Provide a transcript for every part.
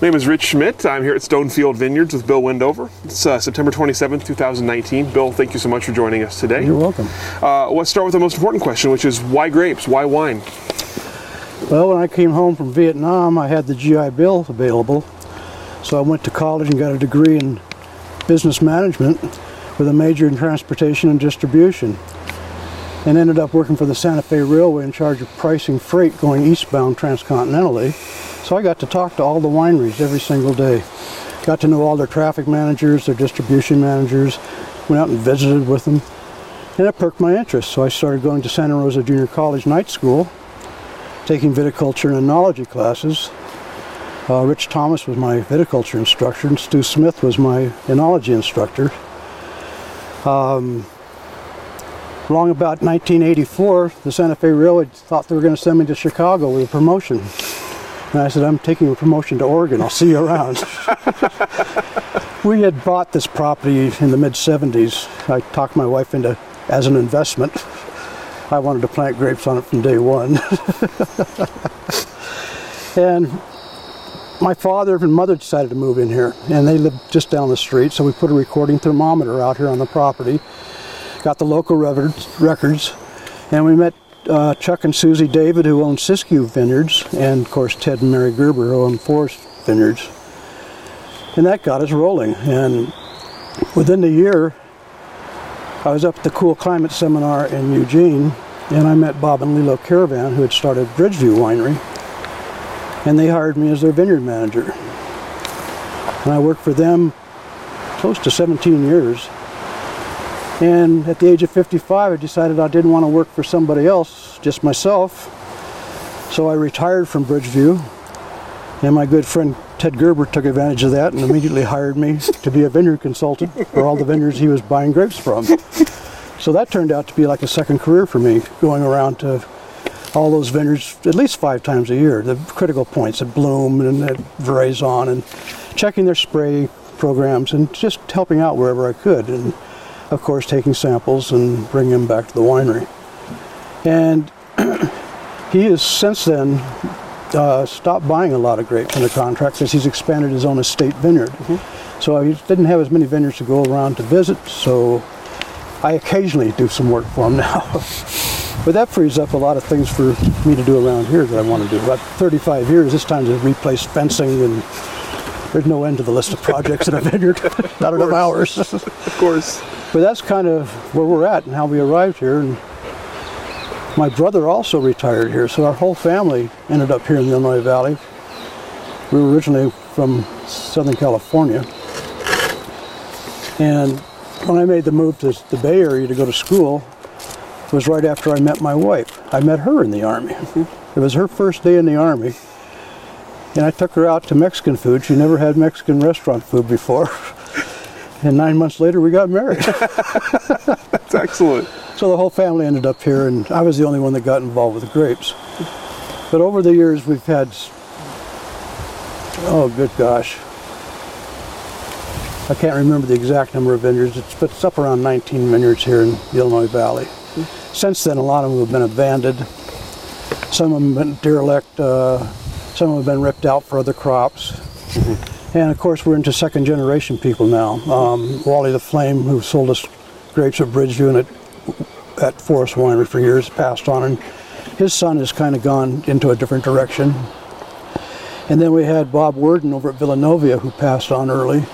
My name is Rich Schmidt. I'm here at Stonefield Vineyards with Bill Wendover. It's uh, September 27th, 2019. Bill, thank you so much for joining us today. You're welcome. Uh, let's start with the most important question, which is why grapes? Why wine? Well, when I came home from Vietnam, I had the GI Bill available. So I went to college and got a degree in business management with a major in transportation and distribution. And ended up working for the Santa Fe Railway in charge of pricing freight going eastbound transcontinentally. So I got to talk to all the wineries every single day. Got to know all their traffic managers, their distribution managers, went out and visited with them. And it perked my interest. So I started going to Santa Rosa Junior College night school, taking viticulture and enology classes. Uh, Rich Thomas was my viticulture instructor, and Stu Smith was my enology instructor. Um, Along about 1984, the Santa Fe Railroad thought they were going to send me to Chicago with a promotion. And I said, I'm taking a promotion to Oregon. I'll see you around. we had bought this property in the mid 70s. I talked my wife into as an investment. I wanted to plant grapes on it from day one. and my father and mother decided to move in here, and they lived just down the street. So we put a recording thermometer out here on the property, got the local records, records and we met uh, Chuck and Susie David, who own Siskiyou Vineyards, and of course Ted and Mary Gerber, who own Foris Vineyards. And that got us rolling. And within the year, I was up at the Cool Climate Seminar in Eugene, and I met Bob and Lilo Kerivan, who had started Bridgeview Winery, and they hired me as their vineyard manager. And I worked for them close to 17 years. And at the age of 55, I decided I didn't want to work for somebody else, just myself. So I retired from Bridgeview, and my good friend Ted Gerber took advantage of that and immediately hired me to be a vineyard consultant for all the vineyards he was buying grapes from. So that turned out to be like a second career for me, going around to all those vineyards at least five times a year, the critical points at Bloom and at Veraison, and checking their spray programs and just helping out wherever I could. And of course, taking samples and bringing them back to the winery. And he has since then uh, stopped buying a lot of grapes under contract because he's expanded his own estate vineyard. Mm-hmm. So he didn't have as many vineyards to go around to visit, so I occasionally do some work for him now. but that frees up a lot of things for me to do around here that I want to do. About 35 years, this time to replace fencing and there's no end to the list of projects in a vineyard. Not enough hours. of course. But that's kind of where we're at and how we arrived here. And my brother also retired here, so our whole family ended up here in the Illinois Valley. We were originally from Southern California. And when I made the move to the Bay Area to go to school, it was right after I met my wife. I met her in the Army. Mm-hmm. It was her first day in the Army. And I took her out to Mexican food. She never had Mexican restaurant food before. and nine months later, we got married. That's excellent. So the whole family ended up here, and I was the only one that got involved with the grapes. But over the years, we've had, oh, good gosh. I can't remember the exact number of vineyards, it's, but it's up around 19 vineyards here in the Illinois Valley. Since then, a lot of them have been abandoned. Some of them have been derelict. Uh, some have been ripped out for other crops. Mm-hmm. And of course, we're into second generation people now. Um, Wally the Flame, who sold us grapes at Bridgeview and at, at Foris Winery for years, passed on, and his son has kind of gone into a different direction. And then we had Bob Worden over at Villanova, who passed on early,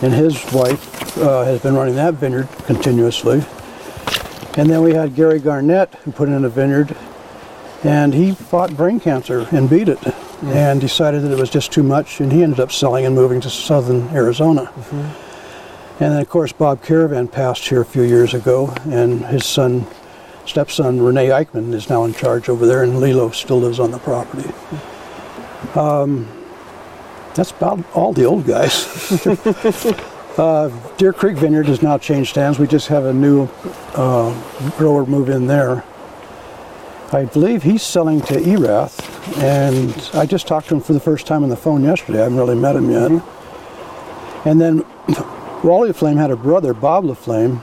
and his wife uh, has been running that vineyard continuously. And then we had Gary Garnett, who put in a vineyard, and he fought brain cancer and beat it mm-hmm. and decided that it was just too much, and he ended up selling and moving to southern Arizona. Mm-hmm. And then, of course, Bob Kerivan passed here a few years ago, and his son, stepson Renee Eichman, is now in charge over there, and Lilo still lives on the property. Um, That's about all the old guys. uh, Deer Creek Vineyard has now changed hands. We just have a new uh, grower move in there. I believe he's selling to Erath, and I just talked to him for the first time on the phone yesterday. I haven't really met him yet. And then Wally Flame had a brother, Bob LaFlame,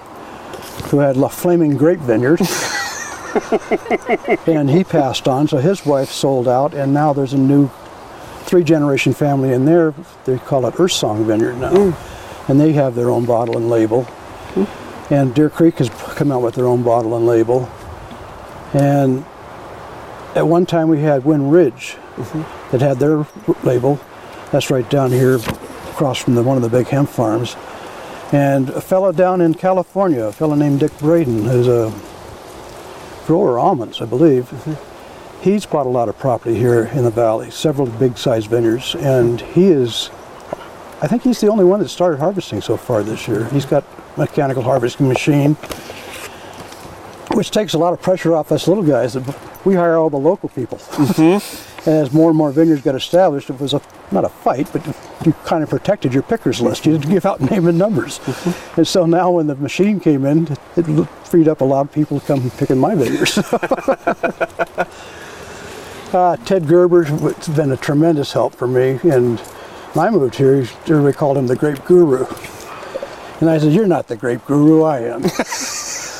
who had La Flaming Grape Vineyard. and he passed on, so his wife sold out, and now there's a new three generation family in there. They call it Earth Song Vineyard now. Mm. And they have their own bottle and label. Mm. And Deer Creek has come out with their own bottle and label. And at one time we had Wind Ridge mm-hmm. that had their label. That's right down here across from the, one of the big hemp farms. And a fellow down in California, a fellow named Dick Braden, who's a grower of almonds, I believe. Mm-hmm. He's bought a lot of property here in the valley, several big sized vineyards, and he is, I think he's the only one that started harvesting so far this year. He's got mechanical harvesting machine, which takes a lot of pressure off us little guys. We hire all the local people. And as more and more vineyards got established, it was a not a fight, but you kind of protected your pickers list. You didn't give out name and numbers. And so now when the machine came in, it freed up a lot of people to come picking my vineyards. uh, Ted Gerber has been a tremendous help for me. And when I moved here, everybody called him the grape guru. And I said, You're not the grape guru, I am.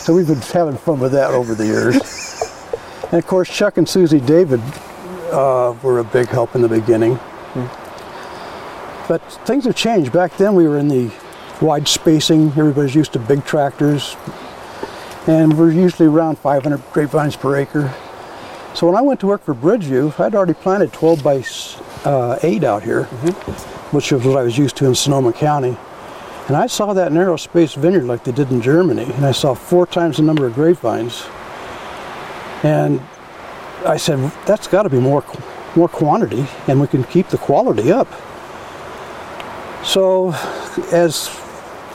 So we've been having fun with that over the years. And of course, Chuck and Susie David uh, were a big help in the beginning. But things have changed. Back then, we were in the wide spacing. Everybody's used to big tractors, and we're usually around 500 grapevines per acre. So when I went to work for Bridgeview, I'd already planted 12 by uh, 8 out here, which was what I was used to in Sonoma County. And I saw that narrow space vineyard like they did in Germany, and I saw four times the number of grapevines. And I said, that's got to be more, more quantity, and we can keep the quality up. So, as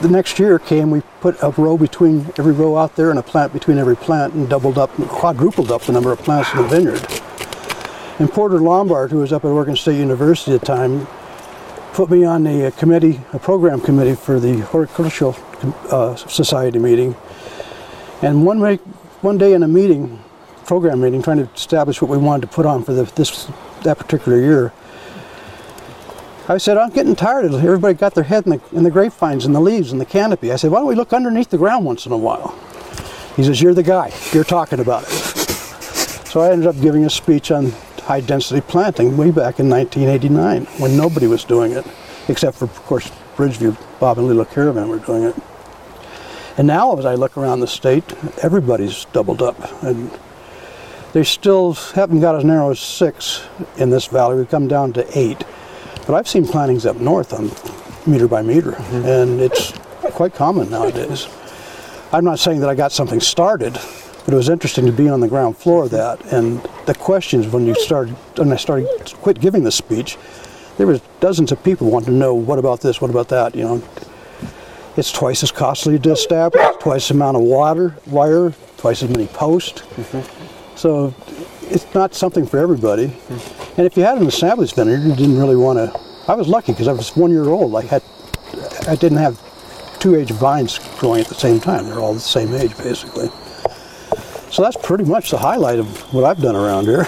the next year came, we put a row between every row out there and a plant between every plant, and doubled up, quadrupled up the number of plants in the vineyard. And Porter Lombard, who was up at Oregon State University at the time, put me on the committee, a program committee for the Horticultural uh, Society meeting. And one, week, one day in a meeting, program meeting, trying to establish what we wanted to put on for the, this that particular year, I said, I'm getting tired of everybody got their head in the, in the grapevines and the leaves and the canopy. I said, why don't we look underneath the ground once in a while? He says, you're the guy. You're talking about it. So I ended up giving a speech on high density planting way back in 1989 when nobody was doing it, except for, of course, Bridgeview, Bob and Lila Kerivan were doing it. And now, as I look around the state, everybody's doubled up. And they still haven't got as narrow as six in this valley. We've come down to eight. But I've seen plantings up north on meter by meter, mm-hmm. and it's quite common nowadays. I'm not saying that I got something started, but it was interesting to be on the ground floor of that. And the questions when you started, when I started quit giving the speech, there was dozens of people wanting to know what about this, what about that. You know, it's twice as costly to establish, twice the amount of water, wire, twice as many posts. So it's not something for everybody. And if you had an established vineyard, you didn't really want to. I was lucky because I was one year old. I had, I didn't have two age vines growing at the same time. They're all the same age basically. So that's pretty much the highlight of what I've done around here.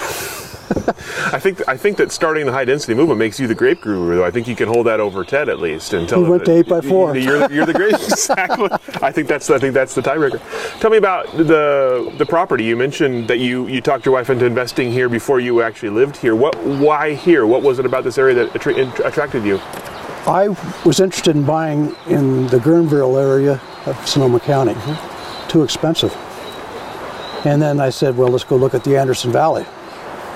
I think I think that starting the high density movement makes you the grape guru. Though I think you can hold that over Ted at least until We went to eight by four. You're, the- you're the grape. exactly. I think that's I think that's the tiebreaker. Tell me about the the property. You mentioned that you you talked your wife into investing here before you actually lived here. What why here? What was it about this area that attra- attracted you? I was interested in buying in the Guerneville area of Sonoma County. Mm-hmm. Too expensive. And then I said, well, let's go look at the Anderson Valley.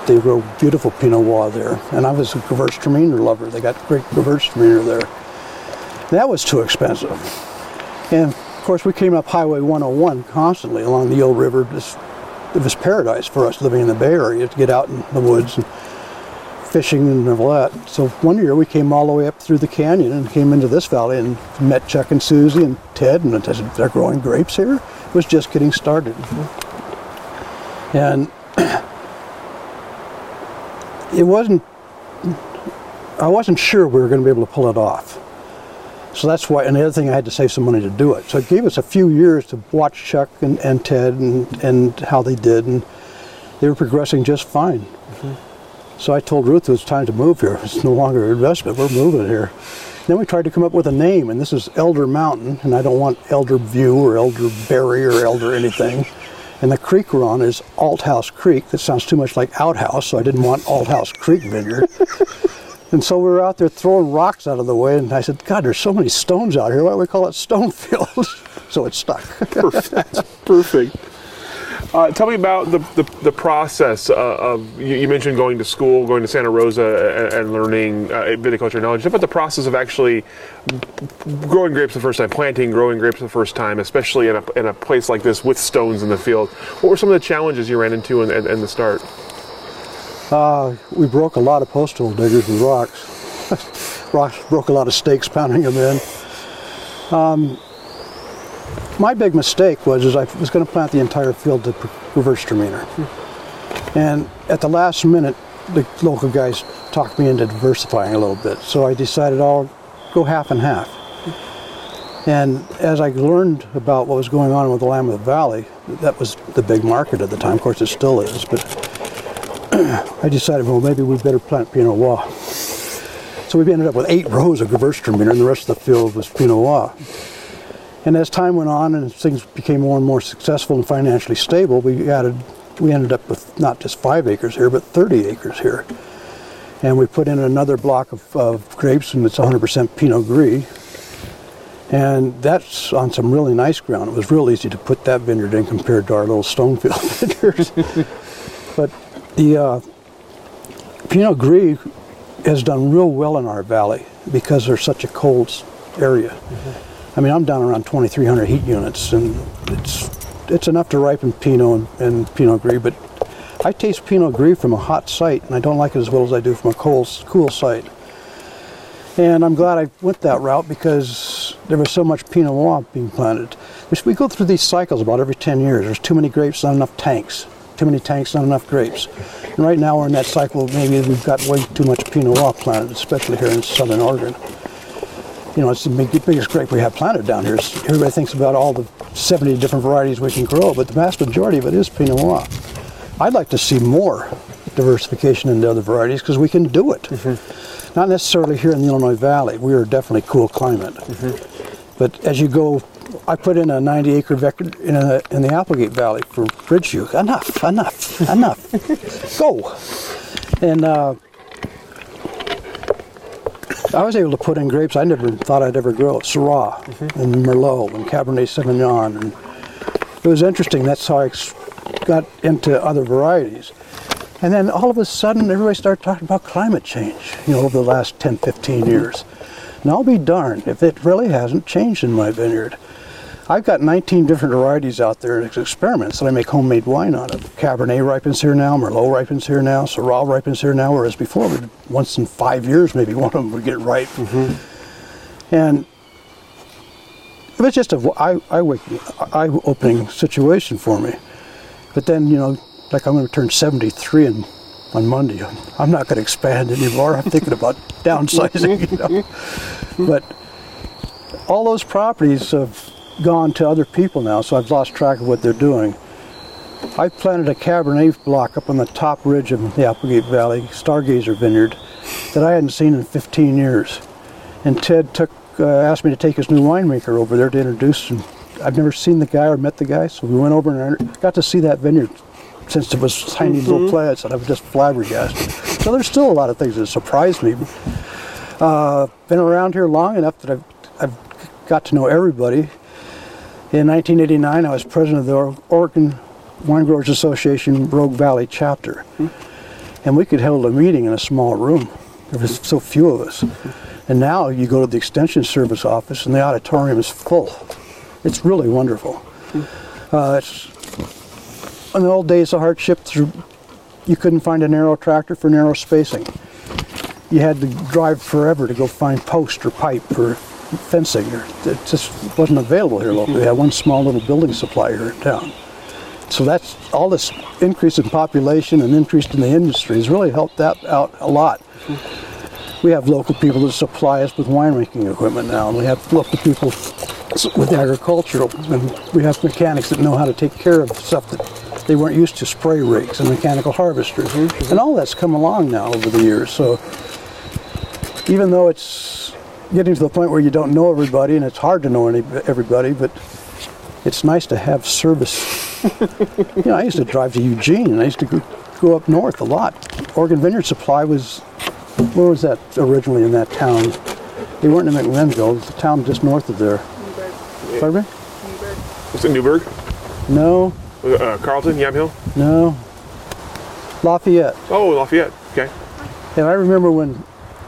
They grow beautiful Pinot Noir there. And I was a Gewürztraminer lover. They got great Gewürztraminer there. That was too expensive. And of course, we came up Highway 101 constantly along the Eel River. This, it was paradise for us living in the Bay Area to get out in the woods and fishing and all that. So one year we came all the way up through the canyon and came into this valley and met Chuck and Susie and Ted and they're growing grapes here? It was just getting started. And it wasn't I wasn't sure we were going to be able to pull it off. So that's why, and the other thing, I had to save some money to do it. So it gave us a few years to watch Chuck and, and Ted and, and how they did, and they were progressing just fine. Mm-hmm. So I told Ruth it was time to move here. It's no longer an investment, we're moving here. Then we tried to come up with a name, and this is Elder Mountain, and I don't want Elder View or Elder Berry or Elder anything. And the creek we're on is Althouse Creek. That sounds too much like outhouse, so I didn't want Althouse Creek Vineyard. and so we were out there throwing rocks out of the way, and I said, God, there's so many stones out here. Why don't we call it Stonefield? so it stuck. Perfect. Perfect. Uh, tell me about the, the, the process uh, of, you, you mentioned going to school, going to Santa Rosa and, and learning uh, viticulture knowledge. Tell about the process of actually growing grapes the first time, planting, growing grapes the first time, especially in a, in a place like this with stones in the field. What were some of the challenges you ran into in, in, in the start? Uh, we broke a lot of post hole diggers with rocks. rocks broke a lot of stakes pounding them in. Um, my big mistake was is I was going to plant the entire field to reverse Gewürztraminer. And at the last minute, the local guys talked me into diversifying a little bit. So I decided I'll go half and half. And as I learned about what was going on with the Willamette Valley, that was the big market at the time. Of course, it still is. But I decided, well, maybe we better plant Pinot Noir. So we ended up with eight rows of reverse Gewürztraminer, and the rest of the field was Pinot Noir. And as time went on and things became more and more successful and financially stable, we added, we ended up with not just five acres here, but 30 acres here. And we put in another block of, of grapes, and it's 100% Pinot Gris. And that's on some really nice ground. It was real easy to put that vineyard in compared to our little Stonefield vineyards. but the uh, Pinot Gris has done real well in our valley because there's such a cold area. Mm-hmm. I mean, I'm down around 2,300 heat units, and it's it's enough to ripen Pinot and, and Pinot Gris. But I taste Pinot Gris from a hot site, and I don't like it as well as I do from a cool cool site. And I'm glad I went that route because there was so much Pinot Noir being planted. We go through these cycles about every 10 years. There's too many grapes, not enough tanks. Too many tanks, not enough grapes. And right now we're in that cycle. Maybe we've got way too much Pinot Noir planted, especially here in southern Oregon you know, it's the big, biggest grape we have planted down here. Everybody thinks about all the 70 different varieties we can grow, but the vast majority of it is Pinot Noir. I'd like to see more diversification into other varieties because we can do it. Mm-hmm. Not necessarily here in the Illinois Valley. We are definitely cool climate. Mm-hmm. But as you go, I put in a 90 acre vector in, a, in the Applegate Valley for Bridgeview. Enough, enough, enough. Go. And uh, I was able to put in grapes I never thought I'd ever grow. Syrah mm-hmm. and Merlot and Cabernet Sauvignon. And it was interesting. That's how I got into other varieties. And then all of a sudden, everybody started talking about climate change, you know, over the last 10, 15 years. And I'll be darned if it really hasn't changed in my vineyard. I've got 19 different varieties out there as experiments that I make homemade wine out of. Cabernet ripens here now, Merlot ripens here now, Syrah ripens here now, whereas before, once in five years, maybe one of them would get ripe. Mm-hmm. And it was just a eye-opening situation for me. But then, you know, like I'm going to turn 73 in, on Monday. I'm not going to expand anymore. I'm thinking about downsizing, you know. But all those properties of gone to other people now, so I've lost track of what they're doing. I planted a Cabernet block up on the top ridge of the Applegate Valley, Stargazer Vineyard, that I hadn't seen in 15 years. And Ted took, uh, asked me to take his new winemaker over there to introduce him. I've never seen the guy or met the guy, so we went over and got to see that vineyard since it was tiny mm-hmm. little plants, and I was just flabbergasted. So there's still a lot of things that surprise me. Uh, been around here long enough that I've, I've got to know everybody. In 1989, I was president of the Oregon Wine Growers Association Rogue Valley chapter. And we could hold a meeting in a small room. There was so few of us. And now you go to the Extension Service office and the auditorium is full. It's really wonderful. Uh, in the old days of hardship, you couldn't find a narrow tractor for narrow spacing. You had to drive forever to go find post or pipe for fencing. Here. It just wasn't available here locally. We had one small little building supply here in town. So that's all this increase in population and increase in the industry has really helped that out a lot. we have local people that supply us with winemaking equipment now, and we have local people with agricultural, and we have mechanics that know how to take care of stuff that they weren't used to, spray rigs and mechanical harvesters, mm-hmm. and all that's come along now over the years. So even though it's getting to the point where you don't know everybody, and it's hard to know any, everybody, but it's nice to have service. you know, I used to drive to Eugene, and I used to go, go up north a lot. Oregon Vineyard Supply was, where was that originally in that town? They weren't in McMinnville, it was the town just north of there. Pardon me? Was it Newberg? No, Uh, Carlton, Yamhill? no. Lafayette. Oh, Lafayette. Okay. And I remember when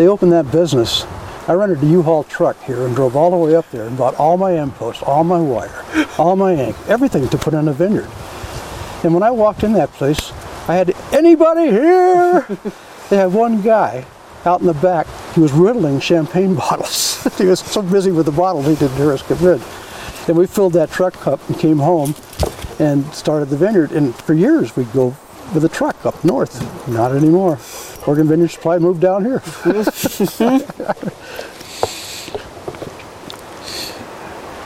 they opened that business, I rented a U-Haul truck here and drove all the way up there and bought all my end posts, all my wire, all my ink, everything to put in a vineyard. And when I walked in that place, I had anybody here? they had one guy out in the back. He was riddling champagne bottles. he was so busy with the bottles he didn't hear us come in. And we filled that truck up and came home and started the vineyard. And for years we'd go with a truck up north. Not anymore. Oregon Vineyard Supply moved down here.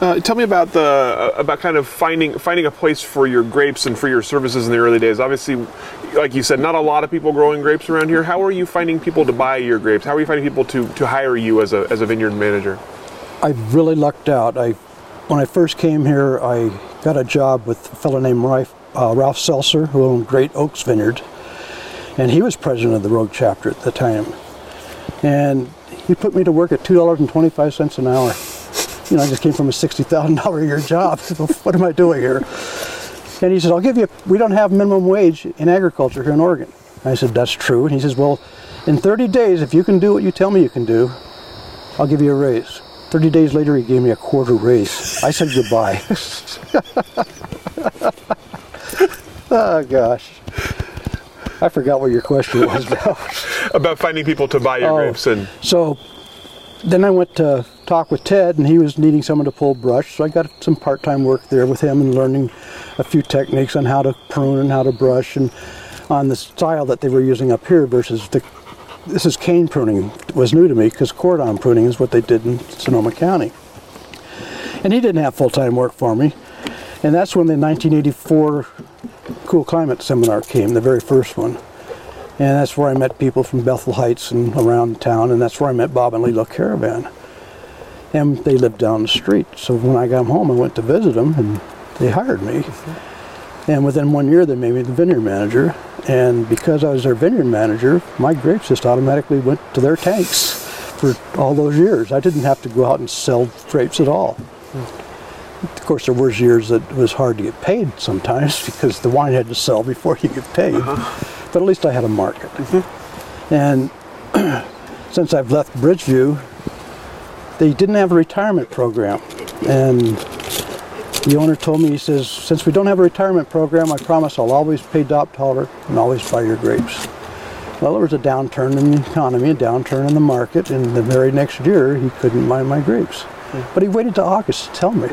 Uh, tell me about the uh, about kind of finding finding a place for your grapes and for your services in the early days. Obviously, like you said, not a lot of people growing grapes around here. How are you finding people to buy your grapes? How are you finding people to, to hire you as a, as a vineyard manager? I really lucked out. I, when I first came here, I got a job with a fellow named Ralph, uh, Ralph Seltzer, who owned Great Oaks Vineyard, and he was president of the Rogue chapter at the time. And he put me to work at two dollars and twenty-five cents an hour. You know, I just came from a sixty thousand dollar a year job. what am I doing here? And he said, "I'll give you. We don't have minimum wage in agriculture here in Oregon." I said, "That's true." And he says, "Well, in 30 days, if you can do what you tell me you can do, I'll give you a raise." 30 days later, he gave me a quarter raise. I said goodbye. oh, gosh. I forgot what your question was now. About finding people to buy your Oh. grapes and So then I went to talk with Ted, and he was needing someone to pull brush. So I got some part-time work there with him and learning a few techniques on how to prune and how to brush and on the style that they were using up here versus the this is cane pruning was new to me because cordon pruning is what they did in Sonoma County. And he didn't have full-time work for me. And that's when the 1984 Cool Climate Seminar came, the very first one. And that's where I met people from Bethel Heights and around town, and that's where I met Bob and Lilo Kerivan. And they lived down the street. So when I got home, I went to visit them, and they hired me. And within one year, they made me the vineyard manager. And because I was their vineyard manager, my grapes just automatically went to their tanks for all those years. I didn't have to go out and sell grapes at all. Of course, there was years that it was hard to get paid sometimes because the wine had to sell before you get paid. Uh-huh. But at least I had a market. Mm-hmm. And since I've left Bridgeview, they didn't have a retirement program. And the owner told me, he says, since we don't have a retirement program, I promise I'll always pay top dollar and always buy your grapes. Well, there was a downturn in the economy, a downturn in the market, and the very next year he couldn't buy my grapes. But he waited to August to tell me.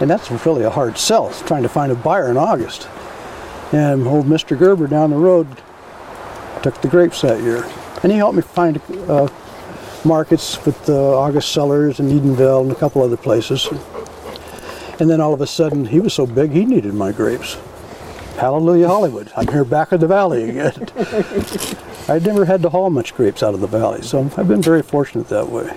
And that's really a hard sell, trying to find a buyer in August. And old Mr. Gerber down the road took the grapes that year. And he helped me find uh, markets with uh, August sellers in Edenville and a couple other places. And then all of a sudden, he was so big, he needed my grapes. Hallelujah, Hollywood. I'm here back in the valley again. I never had to haul much grapes out of the valley, so I've been very fortunate that way.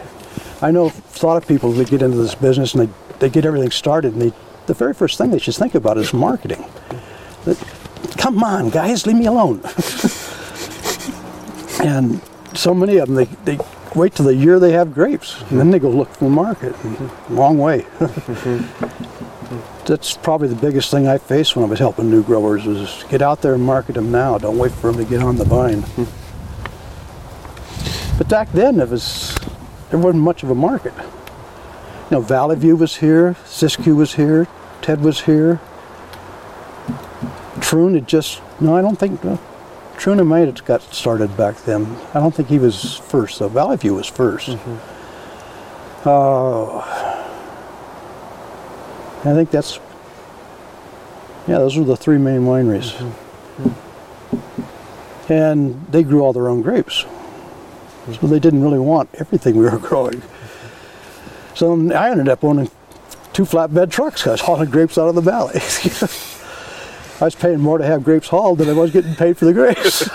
I know a lot of people that get into this business and they, they get everything started, and they, the very first thing they should think about is marketing. That, Come on, guys, leave me alone. and so many of them, they, they wait till the year they have grapes, and then they go look for the market. Wrong way. That's probably the biggest thing I faced when I was helping new growers was get out there and market them now. Don't wait for them to get on the vine. But back then, it was there wasn't much of a market. You know, Valley View was here, Siskiyou was here, Ted was here. Troon had just no, I don't think Troon and might have got started back then. I don't think he was first though. Valley View was 1st Uh, I think that's yeah, those were the three main wineries. And they grew all their own grapes. So they didn't really want everything we were growing. So I ended up owning two flatbed trucks. because I was hauling grapes out of the valley. I was paying more to have grapes hauled than I was getting paid for the grapes.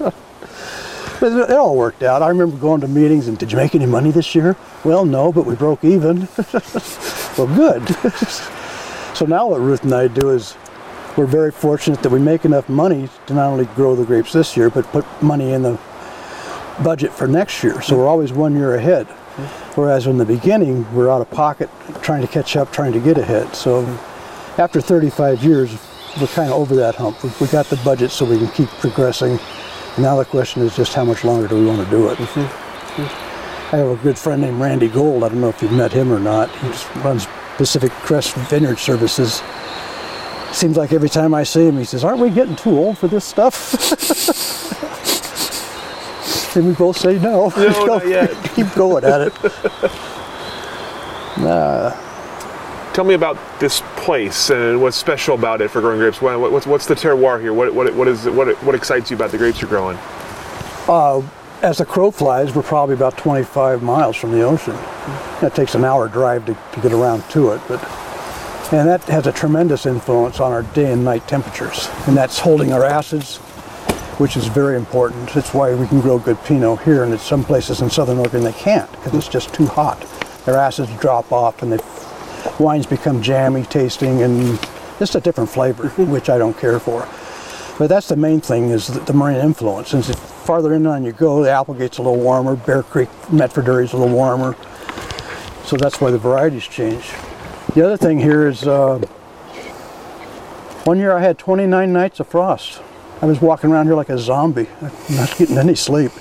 but it all worked out. I remember going to meetings and did you make any money this year? Well, no, but we broke even. well, good. so now what Ruth and I do is we're very fortunate that we make enough money to not only grow the grapes this year, but put money in the budget for next year. So we're always one year ahead. Whereas in the beginning, we're out of pocket, trying to catch up, trying to get ahead. So after 35 years, we're kind of over that hump. We, we got the budget so we can keep progressing. Now the question is just how much longer do we want to do it? Mm-hmm. I have a good friend named Randy Gold. I don't know if you've met him or not. He runs Pacific Crest Vineyard Services. Seems like every time I see him, he says, "Aren't we getting too old for this stuff?" and we both say, "No, No, not yet. keep going at it." Nah. Tell me about this place and what's special about it for growing grapes. What, what- what's, what's the terroir here? What, what, what is it, what, what excites you about the grapes you're growing? Uh, as the crow flies, we're probably about 25 miles from the ocean. It takes an hour drive to, to get around to it, but and that has a tremendous influence on our day and night temperatures, and that's holding our acids, which is very important. That's why we can grow good Pinot here, and in some places in southern Oregon they can't because it's just too hot. Their acids drop off, and the wines become jammy tasting and just a different flavor, which I don't care for. But that's the main thing is the, the marine influence. Since the farther inland you go, the Applegate's a little warmer, Bear Creek, Medford area's a little warmer. So that's why the varieties change. The other thing here is uh, one year I had 29 nights of frost. I was walking around here like a zombie, not getting any sleep.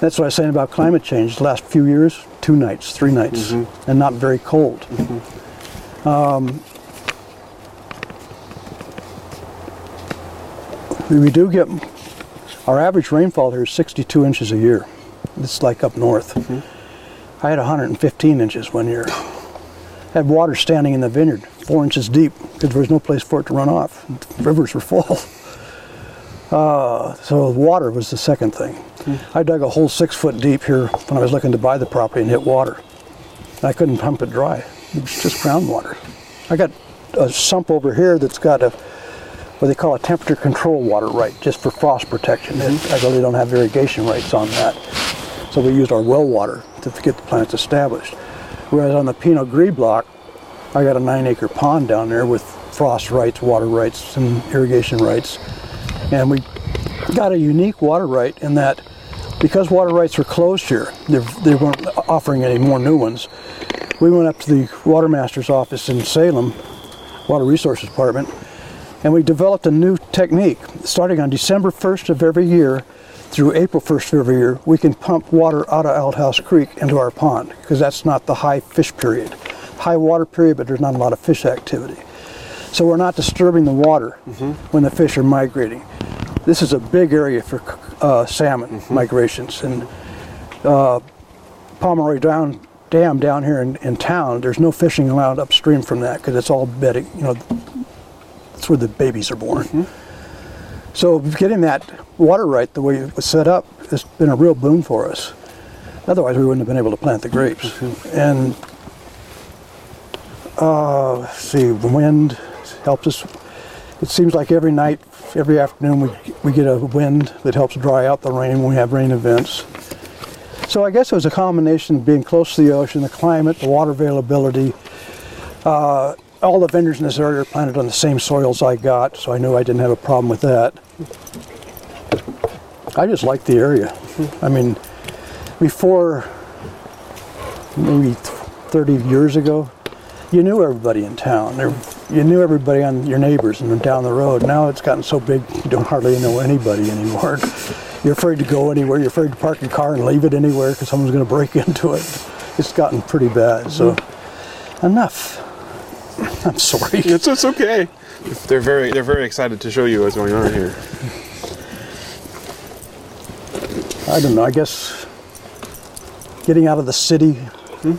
That's what I was saying about climate change. The last few years, two nights, three nights, mm-hmm. and not very cold. Mm-hmm. Um, we do get our average rainfall here is 62 inches a year. It's like up north. Mm-hmm. I had 115 inches one year. Had water standing in the vineyard, four inches deep, because there was no place for it to run off. The rivers were full. Uh, so water was the second thing. I dug a hole six foot deep here when I was looking to buy the property and hit water. I couldn't pump it dry. It was just groundwater. I got a sump over here that's got a what they call a temperature control water right, just for frost protection. And I really don't have irrigation rights on that. So we used our well water to get the plants established. Whereas on the Pinot Gris block, I got a nine acre pond down there with frost rights, water rights, and irrigation rights. And we got a unique water right in that because water rights were closed here, they, weren't offering any more new ones. We went up to the water master's office in Salem, Water Resources Department, and we developed a new technique. Starting on December 1st of every year through April 1st of every year, we can pump water out of Outhouse Creek into our pond because that's not the high fish period. High water period, but there's not a lot of fish activity. So we're not disturbing the water when the fish are migrating. This is a big area for uh, salmon migrations. And uh, Pomeroy Down Dam down here in, in town, there's no fishing allowed upstream from that because it's all bedding, you know, that's where the babies are born. So getting that water right the way it was set up has been a real boon for us. Otherwise, we wouldn't have been able to plant the grapes. And uh, let's see, the wind helps us. It seems like every night, every afternoon, we, we get a wind that helps dry out the rain when we have rain events. So I guess it was a combination of being close to the ocean, the climate, the water availability, uh, all the vineyards in this area are planted on the same soils I got, so I knew I didn't have a problem with that. I just like the area. I mean, before maybe 30 years ago, you knew everybody in town. There, you knew everybody on your neighbors and down the road. Now it's gotten so big you don't hardly know anybody anymore. You're afraid to go anywhere. You're afraid to park your car and leave it anywhere because someone's going to break into it. It's gotten pretty bad. So mm-hmm. enough. I'm sorry. It's, it's okay. They're very they're very excited to show you what's going on here. I don't know. I guess getting out of the city. Hmm?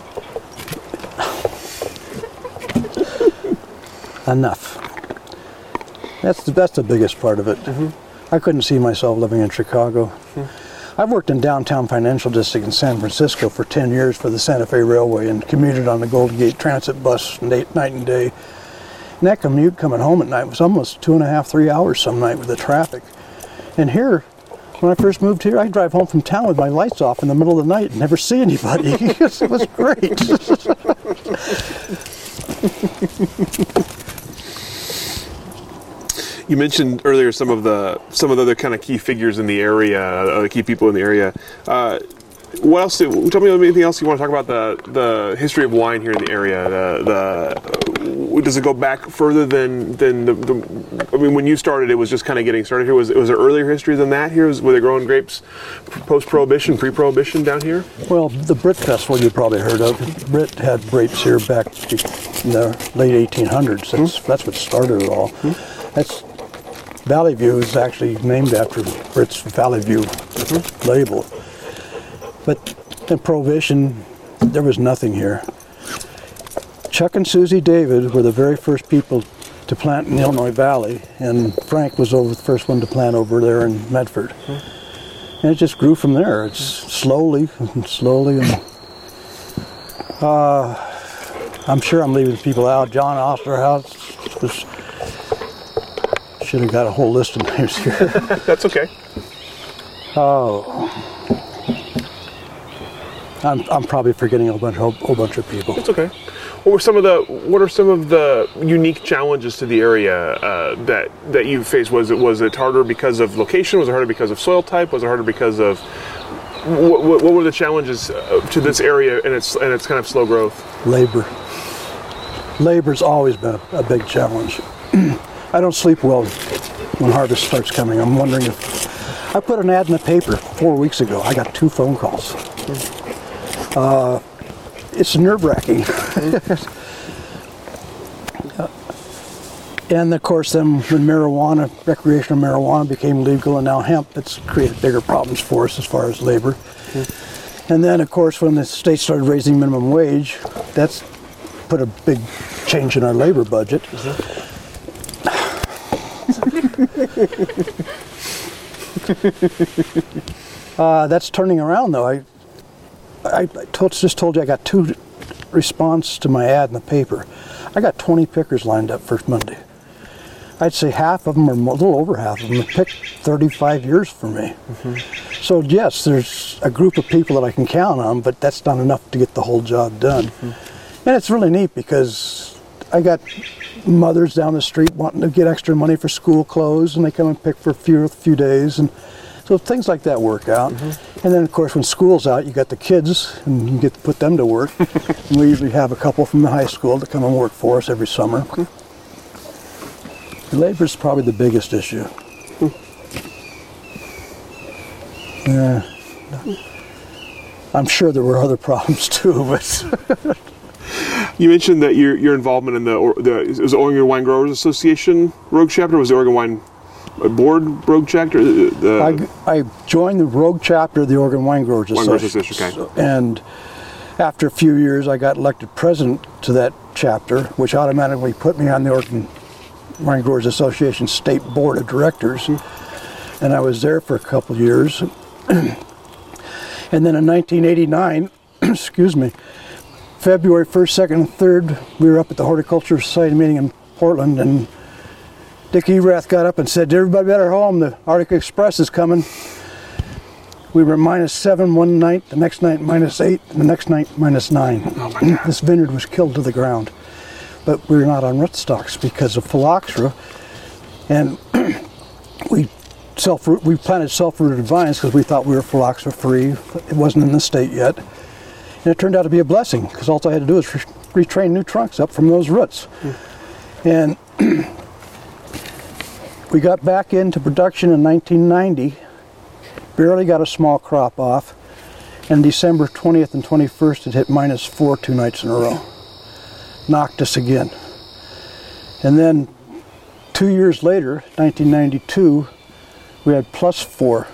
Enough. That's the, that's the biggest part of it. Mm-hmm. I couldn't see myself living in Chicago. Mm-hmm. I've worked in downtown financial district in San Francisco for 10 years for the Santa Fe Railway and commuted on the Golden Gate Transit bus night, night and day. And that commute coming home at night was almost two and a half, three hours some night with the traffic. And here, when I first moved here, I'd drive home from town with my lights off in the middle of the night and never see anybody. it was great. You mentioned earlier some of the some of the other kind of key figures in the area, uh, key people in the area. Uh, what else? Do, tell me anything else you want to talk about the the history of wine here in the area. The, the does it go back further than than the, the I mean, when you started, it was just kind of getting started here. Was was there earlier history than that? Here was were they growing grapes post prohibition, pre prohibition down here? Well, the Britt Festival you probably heard of. Britt had grapes here back in the late 1800s. That's Hmm. that's what started it all. That's Valley View is actually named after Britt's Valley View Mm-hmm. label. But in Prohibition, there was nothing here. Chuck and Susie David were the very first people to plant in the Illinois Valley, and Frank was over the first one to plant over there in Medford. And it just grew from there. It's slowly and slowly and uh, I'm sure I'm leaving people out. John Osterhaus was should have got a whole list of names here. That's okay. Oh. I'm, I'm probably forgetting a bunch, whole, whole bunch of people. It's okay. What were some of the what are some of the unique challenges to the area uh, that that you faced? Was it was it harder because of location? Was it harder because of soil type? Was it harder because of what, what, what were the challenges uh, to this area and its and its kind of slow growth? Labor. Labor's always been a, a big challenge. I don't sleep well when harvest starts coming. I'm wondering if I put an ad in the paper four weeks ago. I got two phone calls. Uh, it's nerve wracking. and of course, then when marijuana, recreational marijuana became legal and now hemp, it's created bigger problems for us as far as labor. And then, of course, when the state started raising minimum wage, that's put a big change in our labor budget. uh, that's turning around, though. I, I, I told, just told you I got two response to my ad in the paper. I got 20 pickers lined up first Monday. I'd say half of them, or a little over half of them, picked 35 years for me. So yes, there's a group of people that I can count on, but that's not enough to get the whole job done. And it's really neat because I got mothers down the street wanting to get extra money for school clothes, and they come and pick for a few, few days, and so things like that work out. Mm-hmm. And then of course, when school's out, you got the kids, and you get to put them to work. and we usually have a couple from the high school to come and work for us every summer. Mm-hmm. Labor's probably the biggest issue. Mm-hmm. Yeah. I'm sure there were other problems too, but You mentioned that your your involvement in the the it Oregon Wine Growers Association Rogue chapter was the Oregon Wine Board Rogue chapter. Uh, The, I, I joined the Rogue chapter of the Oregon Wine Growers Wine Association. Association, okay. And after a few years, I got elected president to that chapter, which automatically put me on the Oregon Wine Growers Association State Board of Directors. And I was there for a couple years. and then in 1989, excuse me, February 1st, 2nd, and 3rd, we were up at the Horticulture Society meeting in Portland, and Dick Erath got up and said, everybody better home, the Arctic Express is coming. We were minus seven one night, the next night minus eight, and the next night minus nine. this vineyard was killed to the ground. But we were not on rootstocks because of phylloxera. And we self we planted self-rooted vines because we thought we were phylloxera free. It wasn't in the state yet. And it turned out to be a blessing because all I had to do was re- retrain new trunks up from those roots. And we got back into production in 1990, barely got a small crop off, and December 20th and 21st it hit minus four two nights in a row. Knocked us again. And then two years later, 1992, we had plus four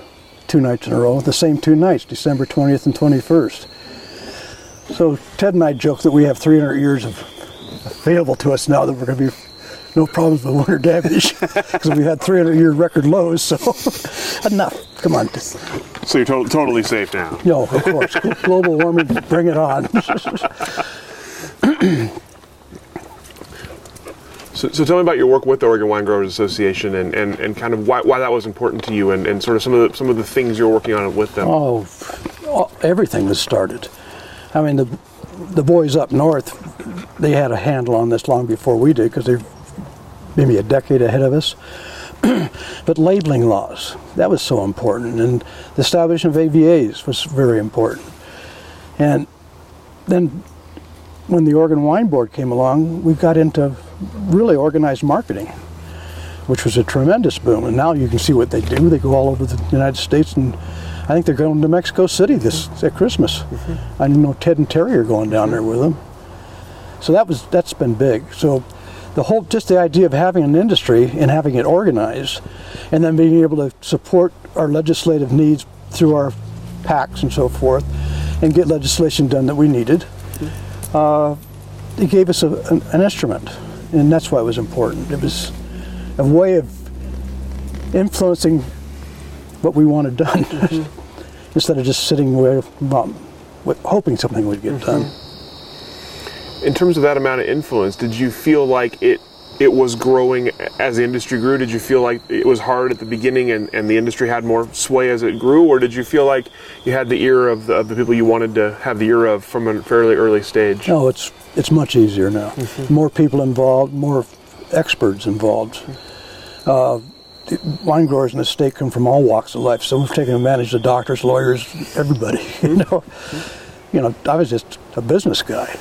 two nights in a row, the same two nights, December 20th and 21st. So Ted and I joke that we have 300 years of available to us now that we're going to be no problems with winter damage because we had 300 year record lows. So enough. Come on. So you're to- totally safe now. No, of course. Global warming, bring it on. So, so tell me about your work with the Oregon Wine Growers Association and, and, and kind of why, why that was important to you and, and sort of some of the, some of the things you're working on with them. Oh, everything was started. I mean, the the boys up north, they had a handle on this long before we did because they're maybe a decade ahead of us. but labeling laws, that was so important, and the establishment of AVAs was very important. And then when the Oregon Wine Board came along, we got into really organized marketing, which was a tremendous boom. And now you can see what they do. They go all over the United States, and I think they're going to Mexico City this at Christmas. I know Ted and Terry are going down there with them. So that was that's been big. So the whole just the idea of having an industry and having it organized, and then being able to support our legislative needs through our PACs and so forth, and get legislation done that we needed. Uh, it gave us a, an, an instrument, and that's why it was important. It was a way of influencing what we wanted done, mm-hmm. instead of just sitting away, well, hoping something would get mm-hmm. done. In terms of that amount of influence, did you feel like it it was growing as the industry grew? Did you feel like it was hard at the beginning and, and the industry had more sway as it grew? Or did you feel like you had the ear of the, of the people you wanted to have the ear of from a fairly early stage? No, it's it's much easier now. Mm-hmm. More people involved, more experts involved. Uh, the wine growers in the state come from all walks of life, so we've taken advantage of doctors, lawyers, everybody. You know, you know, I was just a business guy.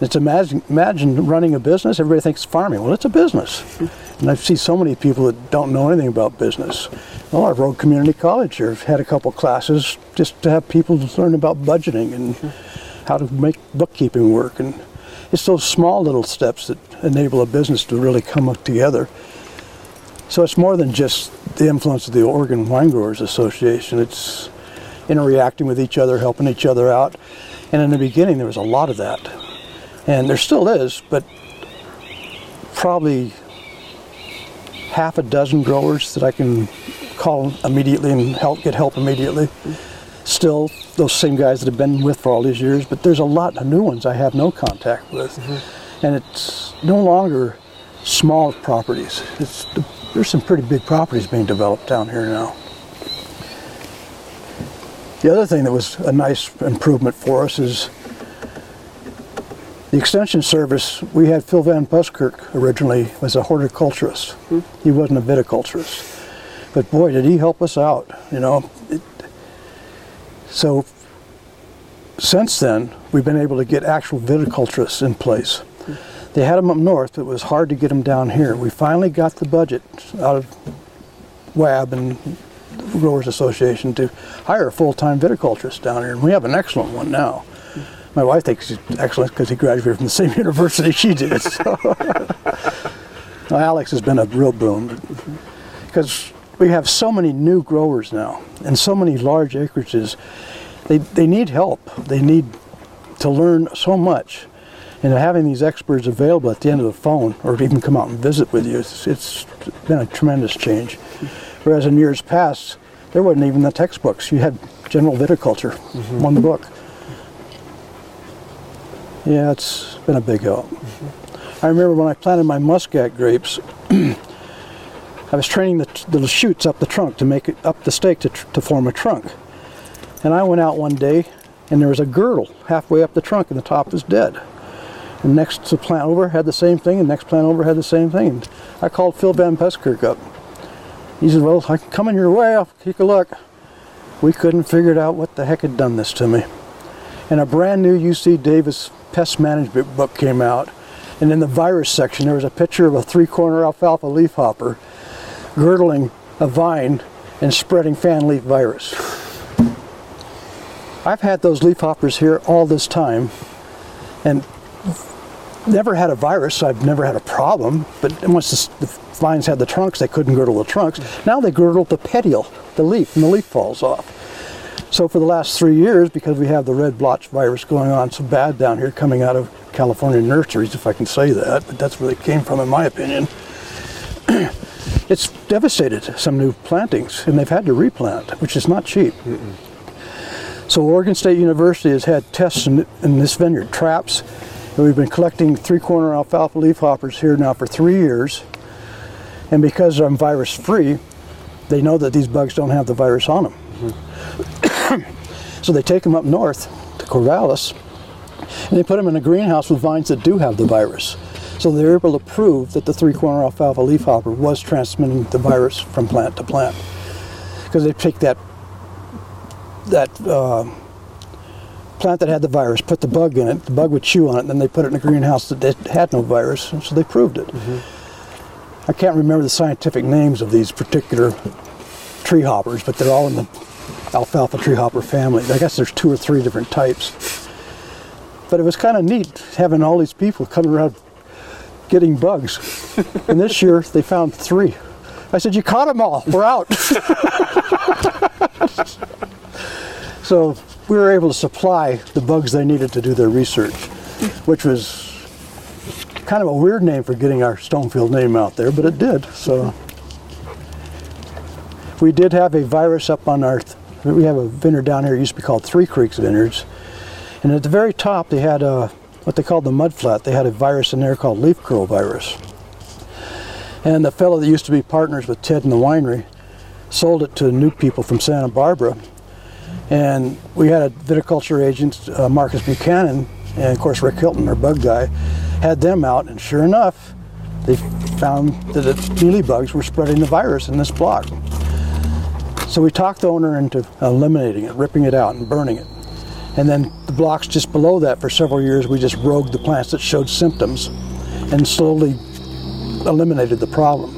It's imagine, imagine running a business. Everybody thinks farming. Well, it's a business, and I see so many people that don't know anything about business. Well, I rode community college here. Had a couple classes just to have people learn about budgeting and how to make bookkeeping work, and it's those small little steps that enable a business to really come together. So it's more than just the influence of the Oregon Wine Growers Association. It's interacting with each other, helping each other out. And in the beginning, there was a lot of that. And there still is, but probably half a dozen growers that I can call immediately and help get help immediately. Still, those same guys that have been with for all these years, but there's a lot of new ones I have no contact with. Mm-hmm. And it's no longer small properties. It's there's some pretty big properties being developed down here now. The other thing that was a nice improvement for us is the extension service. We had Phil Van Buskirk originally was a horticulturist. Hmm. He wasn't a viticulturist, but boy, did he help us out. You know, it, so since then we've been able to get actual viticulturists in place. They had them up north, but it was hard to get them down here. We finally got the budget out of WAB and the Growers Association to hire a full-time viticulturist down here, and we have an excellent one now. My wife thinks he's excellent because he graduated from the same university she did. So. Now, Alex has been a real boon because we have so many new growers now and so many large acreages. They, they need help. They need to learn so much. And having these experts available at the end of the phone or even come out and visit with you, it's, it's been a tremendous change. Whereas in years past, there wasn't even the textbooks. You had general viticulture, mm-hmm. one book. Yeah, it's been a big help. Mm-hmm. I remember when I planted my muscat grapes, I was training the, the shoots up the trunk to make it up the stake to, tr- to form a trunk. And I went out one day and there was a girdle halfway up the trunk and the top was dead. And next plant over had the same thing, and next plant over had the same thing. And I called Phil Van Buskirk up. He said, Well, I can come in your way, I'll take a look. We couldn't figure it out what the heck had done this to me. And a brand new UC Davis pest management book came out. And in the virus section, there was a picture of a three corner alfalfa leafhopper girdling a vine and spreading fan leaf virus. I've had those leafhoppers here all this time and never had a virus, so I've never had a problem. But once the, the vines had the trunks, they couldn't girdle the trunks. Now they girdle the petiole, the leaf, and the leaf falls off. So for the last three years, because we have the red blotch virus going on so bad down here, coming out of California nurseries, if I can say that, but that's where they came from, in my opinion. it's devastated some new plantings, and they've had to replant, which is not cheap. So Oregon State University has had tests in, in this vineyard, traps, and we've been collecting three-corner alfalfa leafhoppers here now for three years. And because I'm virus-free, they know that these bugs don't have the virus on them. so they take them up north to Corvallis, and they put them in a greenhouse with vines that do have the virus. So they're able to prove that the three-corner alfalfa leafhopper was transmitting the virus from plant to plant. Because they take that that uh, plant that had the virus, put the bug in it, the bug would chew on it, and then they put it in a greenhouse that had no virus, and so they proved it. Mm-hmm. I can't remember the scientific names of these particular tree hoppers, but they're all in the alfalfa tree hopper family. I guess there's two or three different types. But it was kind of neat having all these people coming around getting bugs. and this year they found three. I said, You caught them all. We're out. so we were able to supply the bugs they needed to do their research, which was kind of a weird name for getting our Stonefield name out there, but it did. So we did have a virus up on our. We have a vineyard down here. It used to be called Three Creeks Vineyards, and at the very top they had a what they called the mud flat. They had a virus in there called leaf curl virus. And the fellow that used to be partners with Ted in the winery sold it to new people from Santa Barbara. And we had a viticulture agent, uh, Marcus Buchanan, and of course Rick Hilton, our bug guy, had them out. And sure enough, they found that the mealybugs were spreading the virus in this block. So we talked the owner into eliminating it, ripping it out, and burning it. And then the blocks just below that, for several years, we just rogued the plants that showed symptoms, and slowly eliminated the problem.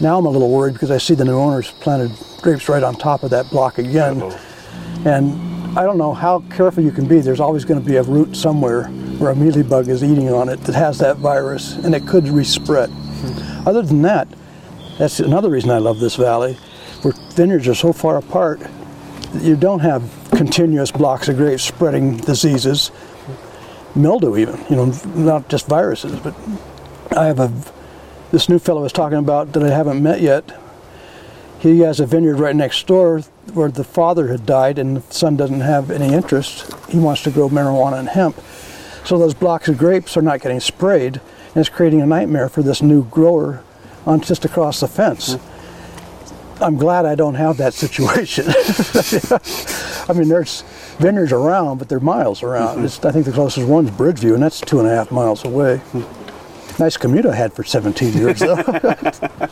Now I'm a little worried because I see the new owners planted grapes right on top of that block again. And I don't know how careful you can be. There's always going to be a root somewhere where a mealybug is eating on it that has that virus, and it could respread. Hmm. Other than that, that's another reason I love this valley, where vineyards are so far apart that you don't have continuous blocks of grapes spreading diseases, mildew even, you know, not just viruses, but I have a this new fellow I was talking about that I haven't met yet. He has a vineyard right next door where the father had died and the son doesn't have any interest. He wants to grow marijuana and hemp. So those blocks of grapes are not getting sprayed and it's creating a nightmare for this new grower on just across the fence. I'm glad I don't have that situation. I mean, there's vineyards around, but they're miles around. Mm-hmm. It's, I think the closest one's Bridgeview, and that's two and a half miles away. Hmm. Nice commute I had for 17 years, though.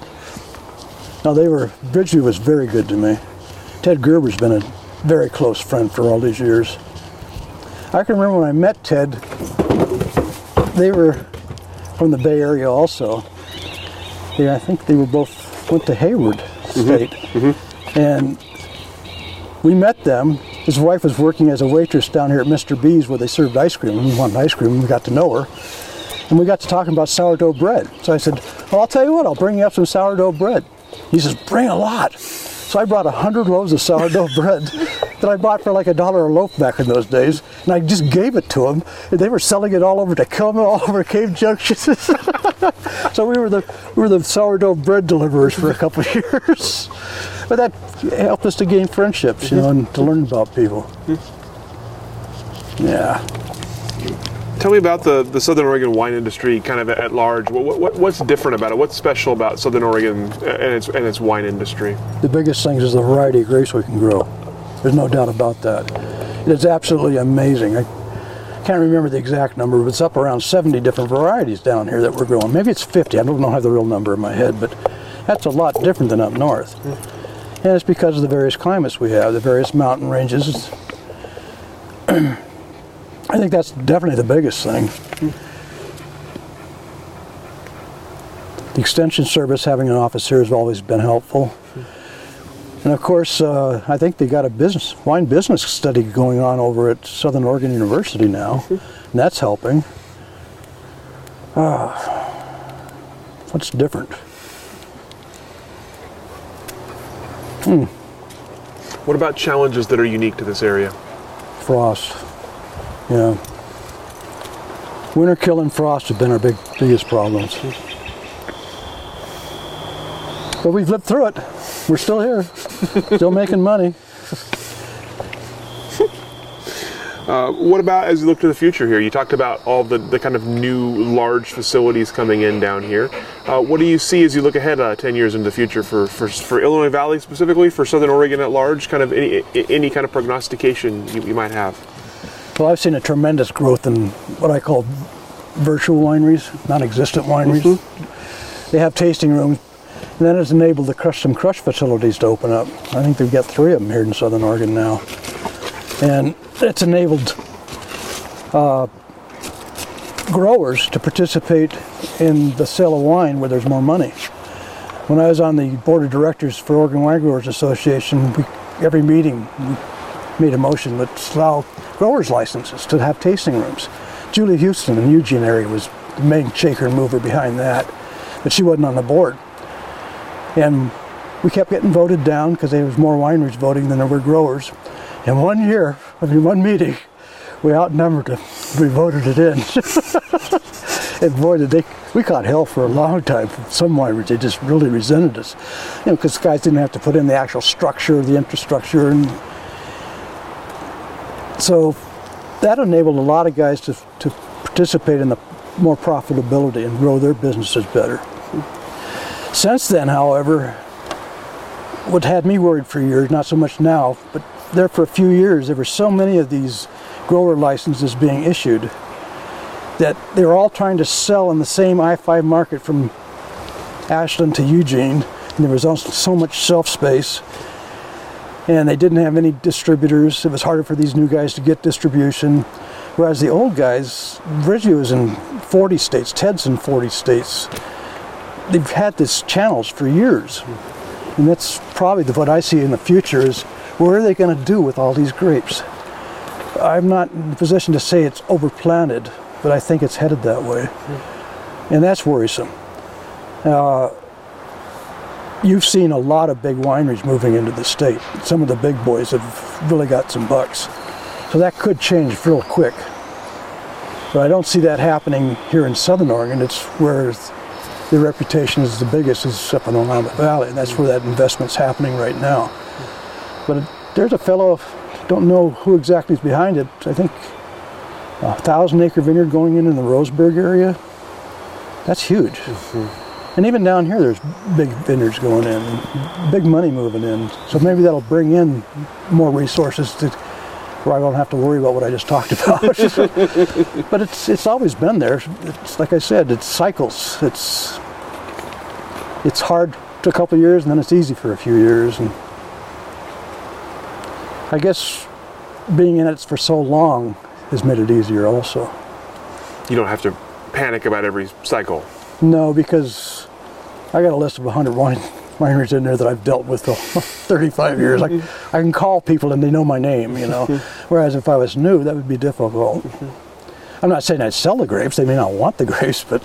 no, they were, Bridgeview was very good to me. Ted Gerber's been a very close friend for all these years. I can remember when I met Ted, they were from the Bay Area also. Yeah, I think they were both went to Hayward mm-hmm. State, mm-hmm. and we met them. His wife was working as a waitress down here at Mr. B's where they served ice cream. We wanted ice cream, and we got to know her. And we got to talking about sourdough bread. So I said, Well, I'll tell you what, I'll bring you up some sourdough bread. He says, Bring a lot. So I brought a hundred loaves of sourdough bread that I bought for like a dollar a loaf back in those days, and I just gave it to them. And they were selling it all over Takilma, all over Cave Junction. so we were the we were the sourdough bread deliverers for a couple of years. But that helped us to gain friendships, you know, and to learn about people. Hmm. Yeah. Tell me about the, the Southern Oregon wine industry, kind of at large. What, what, what's different about it? What's special about Southern Oregon and its and its wine industry? The biggest thing is the variety of grapes we can grow. There's no doubt about that. It's absolutely amazing. I can't remember the exact number, but it's up around 70 different varieties down here that we're growing. Maybe it's 50. I don't know have the real number in my head, but that's a lot different than up north. Hmm. And it's because of the various climates we have, the various mountain ranges. I think that's definitely the biggest thing. The Extension Service having an office here has always been helpful. And of course, uh, I think they got a business wine business study going on over at Southern Oregon University now, and that's helping. Ah, what's different? Hmm. What about challenges that are unique to this area? Frost. Yeah. Winter kill and frost have been our big biggest problems. But we've lived through it. We're still here, still making money. Uh, what about as you look to the future here? You talked about all the, the kind of new large facilities coming in down here. Uh, what do you see as you look ahead uh, 10 years into the future for, for, for Illinois Valley specifically, for Southern Oregon at large? Kind of any, any kind of prognostication you, you might have? Well, I've seen a tremendous growth in what I call virtual wineries, non-existent wineries. Mm-hmm. They have tasting rooms, and that has enabled the custom crush facilities to open up. I think they've got three of them here in Southern Oregon now, and it's enabled uh, growers to participate in the sale of wine where there's more money. When I was on the board of directors for Oregon Wine Growers Association, we, every meeting we made a motion to allow growers licenses to have tasting rooms. Julie Houston in Eugene area was the main shaker and mover behind that, but she wasn't on the board. And we kept getting voted down because there was more wineries voting than there were growers. And one year, I mean one meeting, we outnumbered them. We voted it in. and boy, did they, we caught hell for a long time from some wineries. They just really resented us. You know, because guys didn't have to put in the actual structure, the infrastructure. And so that enabled a lot of guys to, to participate in the more profitability and grow their businesses better. Since then, however, what had me worried for years, not so much now, but there for a few years, there were so many of these grower licenses being issued that they were all trying to sell in the same I-5 market from Ashland to Eugene, and there was also so much shelf space, and they didn't have any distributors. It was harder for these new guys to get distribution, whereas the old guys, Reggie was in 40 states, Ted's in 40 states. They've had this channels for years, and that's probably the, what I see in the future is what are they going to do with all these grapes? I'm not in a position to say it's overplanted, but I think it's headed that way. And that's worrisome. Uh, you've seen a lot of big wineries moving into the state. Some of the big boys have really got some bucks. So that could change real quick. But I don't see that happening here in Southern Oregon. It's where the reputation is the biggest is up in the Willamette Valley, and that's where that investment's happening right now. But there's a fellow, don't know who exactly is behind it. I think a thousand acre vineyard going in in the Roseburg area. That's huge. Mm-hmm. And even down here, there's big vineyards going in, big money moving in. So maybe that'll bring in more resources to where I don't have to worry about what I just talked about. but it's it's always been there. It's like I said, it's cycles. It's it's hard for a couple years, and then it's easy for a few years, and I guess being in it for so long has made it easier also. You don't have to panic about every cycle. No, because I got a list of 100 wine, wineries in there that I've dealt with for 35 years. I, mm-hmm. I can call people and they know my name, you know. Mm-hmm. Whereas if I was new, that would be difficult. Mm-hmm. I'm not saying I'd sell the grapes. They may not want the grapes, but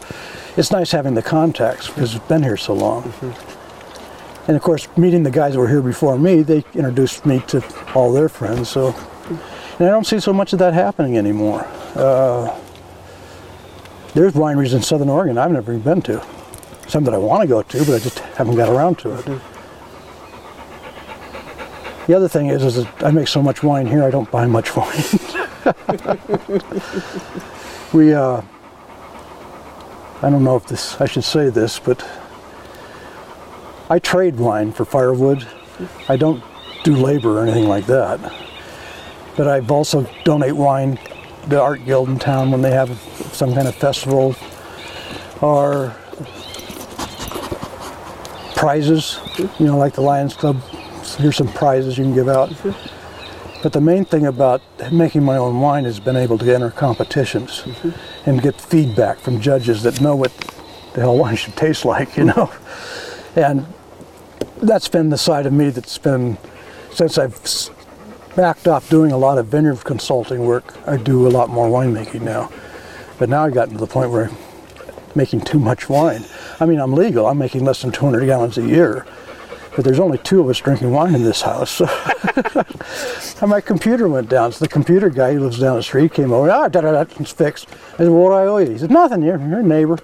it's nice having the contacts because it's been here so long. And of course, meeting the guys that were here before me, they introduced me to all their friends. So, and I don't see so much of that happening anymore. Uh, there's wineries in Southern Oregon I've never even been to. Some that I want to go to, but I just haven't got around to it. The other thing is, is that I make so much wine here, I don't buy much wine. we, uh, I don't know if this, I should say this, but I trade wine for firewood. I don't do labor or anything like that. But I've also donate wine to the art guild in town when they have some kind of festival or prizes, you know, like the Lions Club. Here's some prizes you can give out. But the main thing about making my own wine has been able to enter competitions mm-hmm. and get feedback from judges that know what the hell wine should taste like, you know. And that's been the side of me that's been, since I've backed off doing a lot of vineyard consulting work, I do a lot more winemaking now. But now I've gotten to the point where making too much wine. I mean, I'm legal, I'm making less than 200 gallons a year. But there's only two of us drinking wine in this house. and my computer went down. So the computer guy who lives down the street came over. Ah, da da da, it's fixed. I said, well, what do I owe you? He said, nothing. You're, you're a neighbor.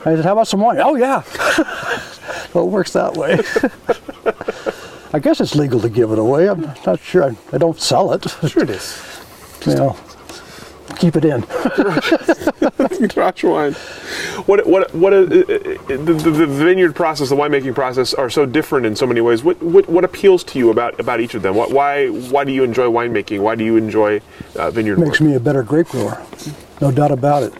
I said, how about some wine? Oh, yeah. well, it works that way. I guess it's legal to give it away. I'm not sure. I, I don't sell it. Sure it is. You know, keep it in. Garage wine. What what what uh, uh, the, the, the vineyard process, the winemaking process, are so different in so many ways. What what, what appeals to you about, about each of them? What, why why do you enjoy winemaking? Why do you enjoy uh, vineyard Makes work? me a better grape grower, no doubt about it.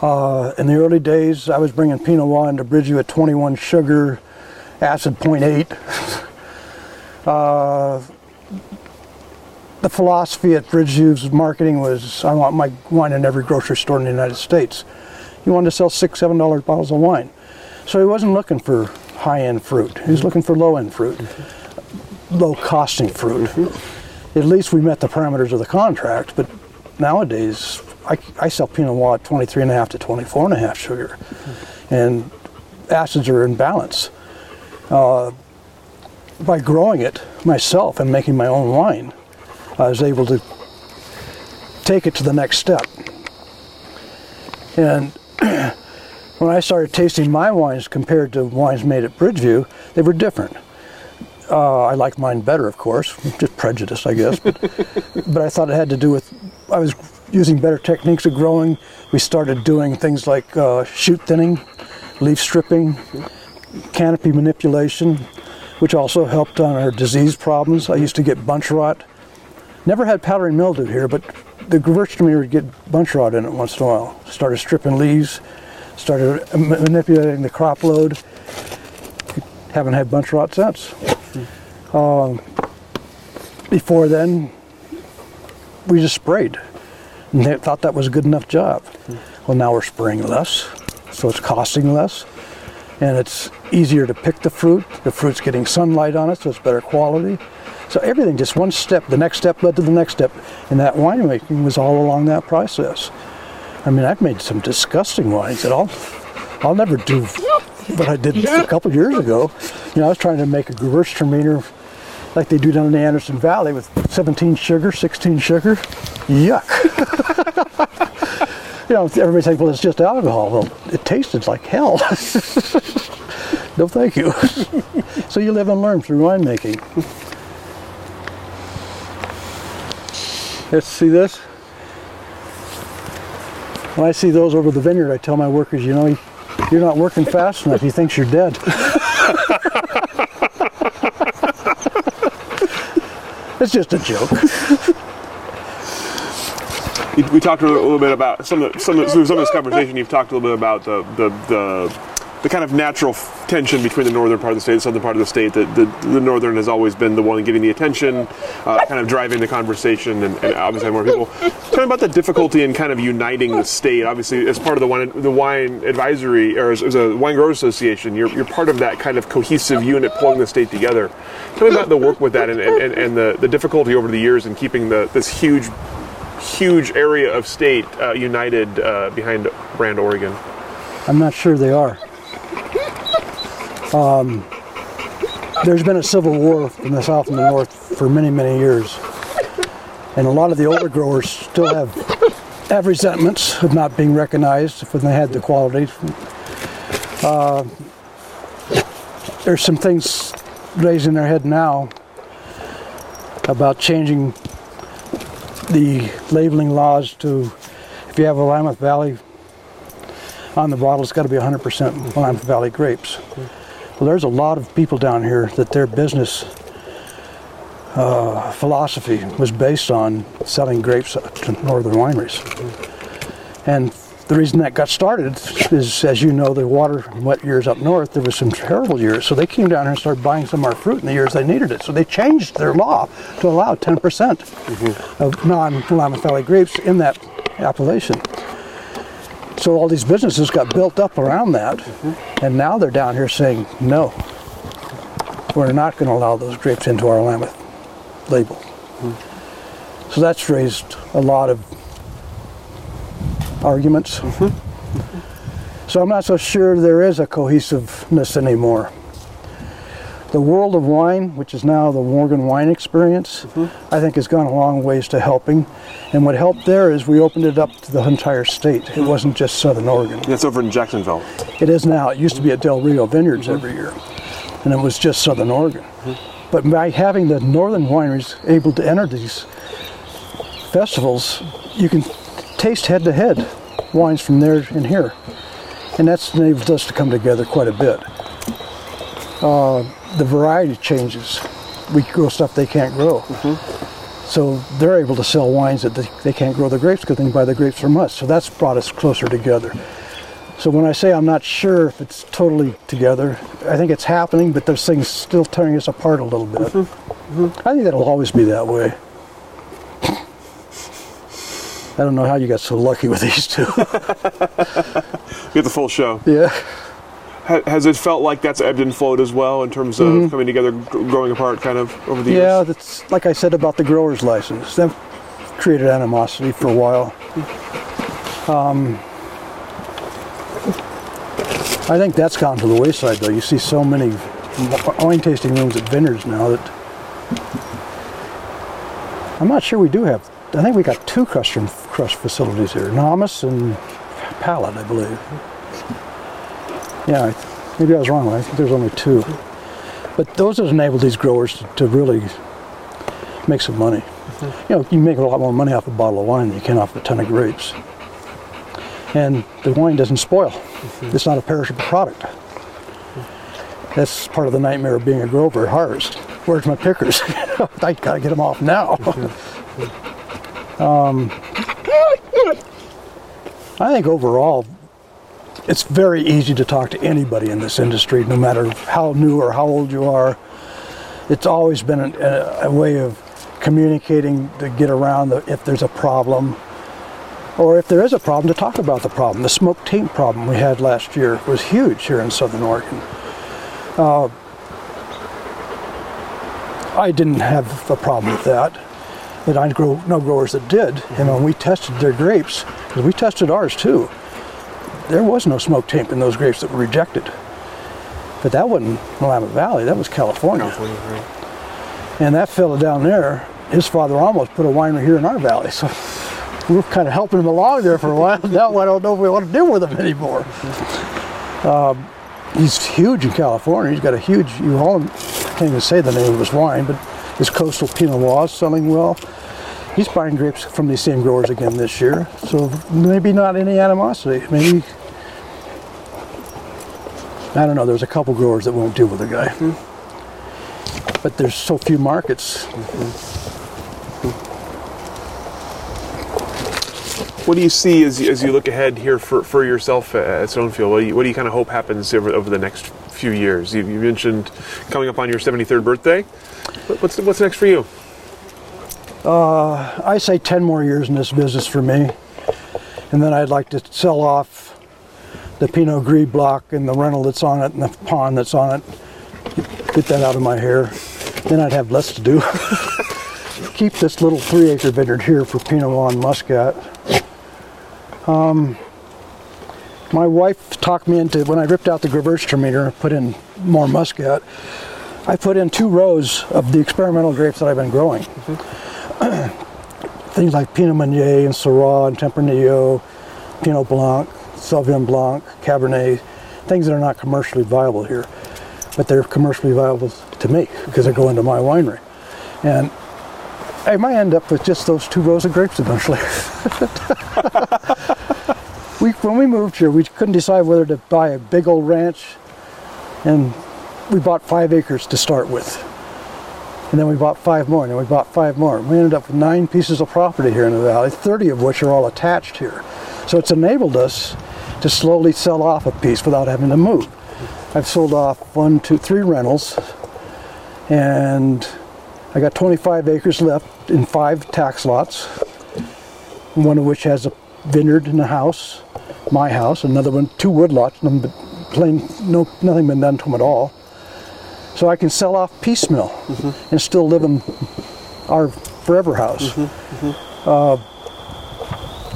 Uh, in the early days, I was bringing Pinot Noir into Bridgeview at 21 sugar, acid 0.8. Uh, the philosophy at Bridgeview's marketing was I want my wine in every grocery store in the United States. He wanted to sell six, seven dollar bottles of wine. So he wasn't looking for high end fruit. He was looking for low end fruit, low costing fruit. At least we met the parameters of the contract, but nowadays I, I sell Pinot Noir at 23 and a half to 24 and a half sugar. And acids are in balance. Uh, by growing it myself and making my own wine, I was able to take it to the next step. And when I started tasting my wines compared to wines made at Bridgeview, they were different. Uh, I liked mine better, of course, just prejudice, I guess. But, but I thought it had to do with I was using better techniques of growing. We started doing things like uh, shoot thinning, leaf stripping, canopy manipulation, which also helped on our disease problems. I used to get bunch rot. Never had powdery mildew here, but the Gewürztraminer would get bunch rot in it once in a while. Started stripping leaves, started ma- manipulating the crop load. Haven't had bunch rot since. Um, before then, we just sprayed. And they thought that was a good enough job. Well, now we're spraying less, so it's costing less, and it's easier to pick the fruit. The fruit's getting sunlight on it, so it's better quality. So everything, just one step, the next step led to the next step, and that winemaking was all along that process. I mean, I've made some disgusting wines that I'll, I'll never do what I did a couple years ago. You know, I was trying to make a Gewürztraminer like they do down in the Anderson Valley with 17 sugar, 16 sugar. Yuck. you know, everybody's thinks, well, it's just alcohol. Well, it tasted like hell. no, thank you. so you live and learn through winemaking. Let's see this. When I see those over the vineyard, I tell my workers, you know, you're not working fast enough. He thinks you're dead. it's just a joke. We, talked a little, bit about some of the, some of, through some of this conversation. You've talked a little bit about the the, the the kind of natural tension between the northern part of the state and the southern part of the state. That the, the northern has always been the one getting the attention, uh, kind of driving the conversation, and, and obviously more people. Tell me about the difficulty in kind of uniting the state. Obviously, as part of the wine the wine advisory or as, as a wine growers association, you're, you're part of that kind of cohesive unit pulling the state together. Tell me about the work with that and, and, and the, the difficulty over the years in keeping the this huge huge area of state uh, united uh, behind Brand Oregon. I'm not sure they are. Um, there's been a civil war in the south and the north for many, many years. And a lot of the older growers still have, have resentments of not being recognized when they had the quality. Uh, there's some things raising their head now about changing the labeling laws to if you have a Willamette Valley on the bottle, it's got to be 100% Willamette Valley grapes. Well, there's a lot of people down here that their business uh, philosophy was based on selling grapes to northern wineries. And the reason that got started is, as you know, the water wet years up north, there was some terrible years. So they came down here and started buying some of our fruit in the years they needed it. So they changed their law to allow 10% of non-Willamette grapes in that appellation. So all these businesses got built up around that, and now they're down here saying, no, we're not going to allow those grapes into our Willamette label. So that's raised a lot of arguments. Mm-hmm. So I'm not so sure there is a cohesiveness anymore. The world of wine, which is now the Oregon Wine Experience, mm-hmm. I think has gone a long ways to helping. And what helped there is we opened it up to the entire state. It mm-hmm. wasn't just Southern Oregon. That's over in Jacksonville. It is now. It used to be at Del Rio Vineyards mm-hmm. every year, and it was just Southern Oregon. But by having the northern wineries able to enter these festivals, you can taste head to head wines from there and here, and that's enabled us to come together quite a bit. Uh, the variety changes. We grow stuff they can't grow. Mm-hmm. So they're able to sell wines that they, they can't grow the grapes because they can buy the grapes from us. So that's brought us closer together. So when I say I'm not sure if it's totally together, I think it's happening, but there's things still tearing us apart a little bit. Mm-hmm. Mm-hmm. I think that'll always be that way. I don't know how you got so lucky with these two. We get the full show. yeah. Ha- Has it felt like that's ebbed and flowed as well in terms of coming together, growing apart, kind of over the Yeah, years? Yeah, that's like I said about the grower's license. That created animosity for a while. Um, I think that's gone to the wayside, though. You see so many wine tasting rooms at vineyards now that I'm not sure we do have. I think we got two crush room crush facilities here, Naumes and Pallet, I believe. Yeah, maybe I was wrong. I think there's only two. But those have enabled these growers to, to really make some money. Mm-hmm. You know, you make a lot more money off a bottle of wine than you can off a ton of grapes. And the wine doesn't spoil. Mm-hmm. It's not a perishable product. That's part of the nightmare of being a grower at harvest. Where's my pickers? I gotta get them off now. Mm-hmm. um, I think overall, it's very easy to talk to anybody in this industry, no matter how new or how old you are. It's always been a, a, way of communicating to get around the, if there's a problem, or if there is a problem, to talk about the problem. The smoke taint problem we had last year was huge here in Southern Oregon. Uh, I didn't have a problem with that, but I know growers that did. And when we tested their grapes, because we tested ours too, there was no smoke taint in those grapes that were rejected. But that wasn't Willamette Valley, that was California. And that fella down there, his father almost put a winery here in our valley. So we were kind of helping him along there for a while. Now I don't know if we want to deal with him anymore. Um, he's huge in California. He's got a huge, you all can't even say the name of his wine, but his coastal Pinot Noir is selling well. He's buying grapes from these same growers again this year. So maybe not any animosity. Maybe, I don't know, there's a couple growers that won't deal with the guy. Hmm. But there's so few markets. What do you see as, you- as you look ahead here for, for yourself at Stonefield? What do you, what do you kind of hope happens over, over the next few years? You, you mentioned coming up on your 73rd birthday. What- What's, what's next for you? Uh, I say 10 more years in this business for me. And then I'd like to sell off the Pinot Gris block and the rental that's on it and the pond that's on it. Get that out of my hair. Then I'd have less to do. Keep this little three acre vineyard here for Pinot Noir and Muscat. Um, my wife talked me into, when I ripped out the Gewürztraminer and put in more Muscat, I put in two rows of the experimental grapes that I've been growing things like Pinot Meunier and Syrah and Tempranillo, Pinot Blanc, Sauvignon Blanc, Cabernet, things that are not commercially viable here, but they're commercially viable to me because they go into my winery. And I might end up with just those two rows of grapes eventually. we, when we moved here, we couldn't decide whether to buy a big old ranch, and we bought five acres to start with. And then we bought five more, and then we bought five more. We ended up with nine pieces of property here in the valley, 30 of which are all attached here. So it's enabled us to slowly sell off a piece without having to move. I've sold off one, two, three rentals, and I got 25 acres left in five tax lots, one of which has a vineyard and a house, my house, another one, two woodlots, none but plain, no, nothing been done to them at all. So I can sell off piecemeal mm-hmm. and still live in our forever house. Mm-hmm. Mm-hmm. Uh,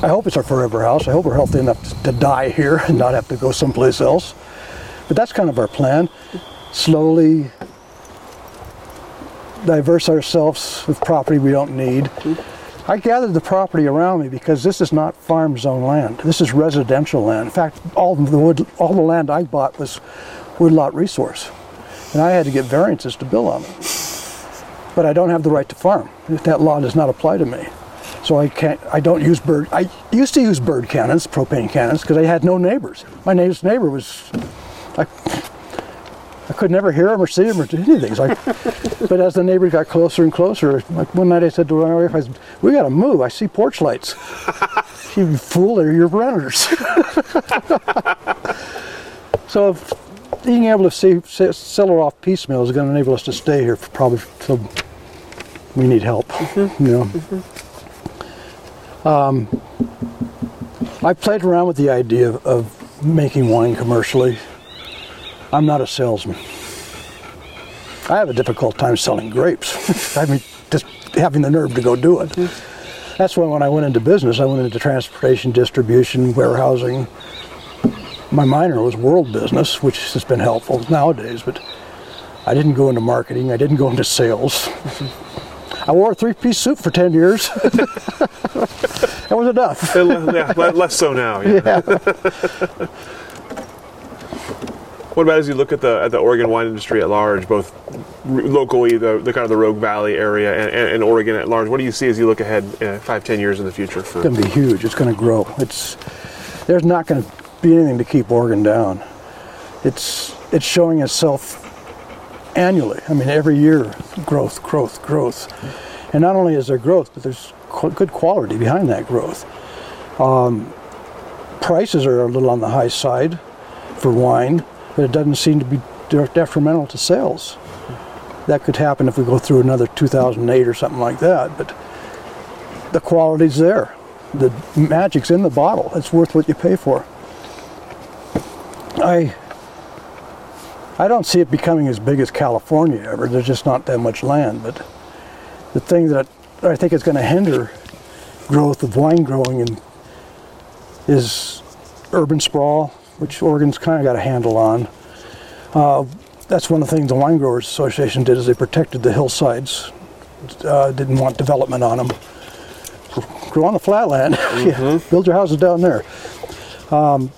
I hope it's our forever house. I hope we're healthy enough to die here and not have to go someplace else. But that's kind of our plan. Slowly diverse ourselves with property we don't need. I gathered the property around me because this is not farm zone land. This is residential land. In fact, all the wood, all the land I bought was woodlot resource, and I had to get variances to build on it. But I don't have the right to farm. That law does not apply to me. So I can't. I don't use bird. I used to use bird cannons, propane cannons, because I had no neighbors. My neighbor's neighbor was, I, I could never hear him or see him or do anything. So I, but as the neighbors got closer and closer, like one night I said to my wife, I said, "We got to move. I see porch lights." you fool! They're your renters. so being able to see, sell it off piecemeal is going to enable us to stay here for probably till we need help. Mm-hmm. You know. Mm-hmm. Um, I played around with the idea of, of making wine commercially. I'm not a salesman. I have a difficult time selling grapes. I mean, just having the nerve to go do it. That's why when I went into business, I went into transportation, distribution, warehousing. My minor was world business, which has been helpful nowadays, but I didn't go into marketing. I didn't go into sales. I wore a three-piece suit for 10 years. that was enough. yeah, less so now. Yeah. yeah. what about as you look at the at the Oregon wine industry at large, both locally, the, the kind of the Rogue Valley area, and, and, and, Oregon at large? What do you see as you look ahead uh, five, ten years in the future? For it's going to be huge. It's going to grow. It's there's not going to be anything to keep Oregon down. It's it's showing itself annually. I mean, every year, growth, growth, growth. And not only is there growth, but there's qu- good quality behind that growth. Um, prices are a little on the high side for wine, but it doesn't seem to be de- detrimental to sales. That could happen if we go through another 2008 or something like that, but the quality's there. The magic's in the bottle. It's worth what you pay for. I I don't see it becoming as big as California ever. There's just not that much land. But the thing that I think is going to hinder growth of wine growing in, is urban sprawl, which Oregon's kind of got a handle on. Uh, that's one of the things the Wine Growers Association did is they protected the hillsides, uh, didn't want development on them. Grow on the flatland, mm-hmm. yeah, build your houses down there. Um,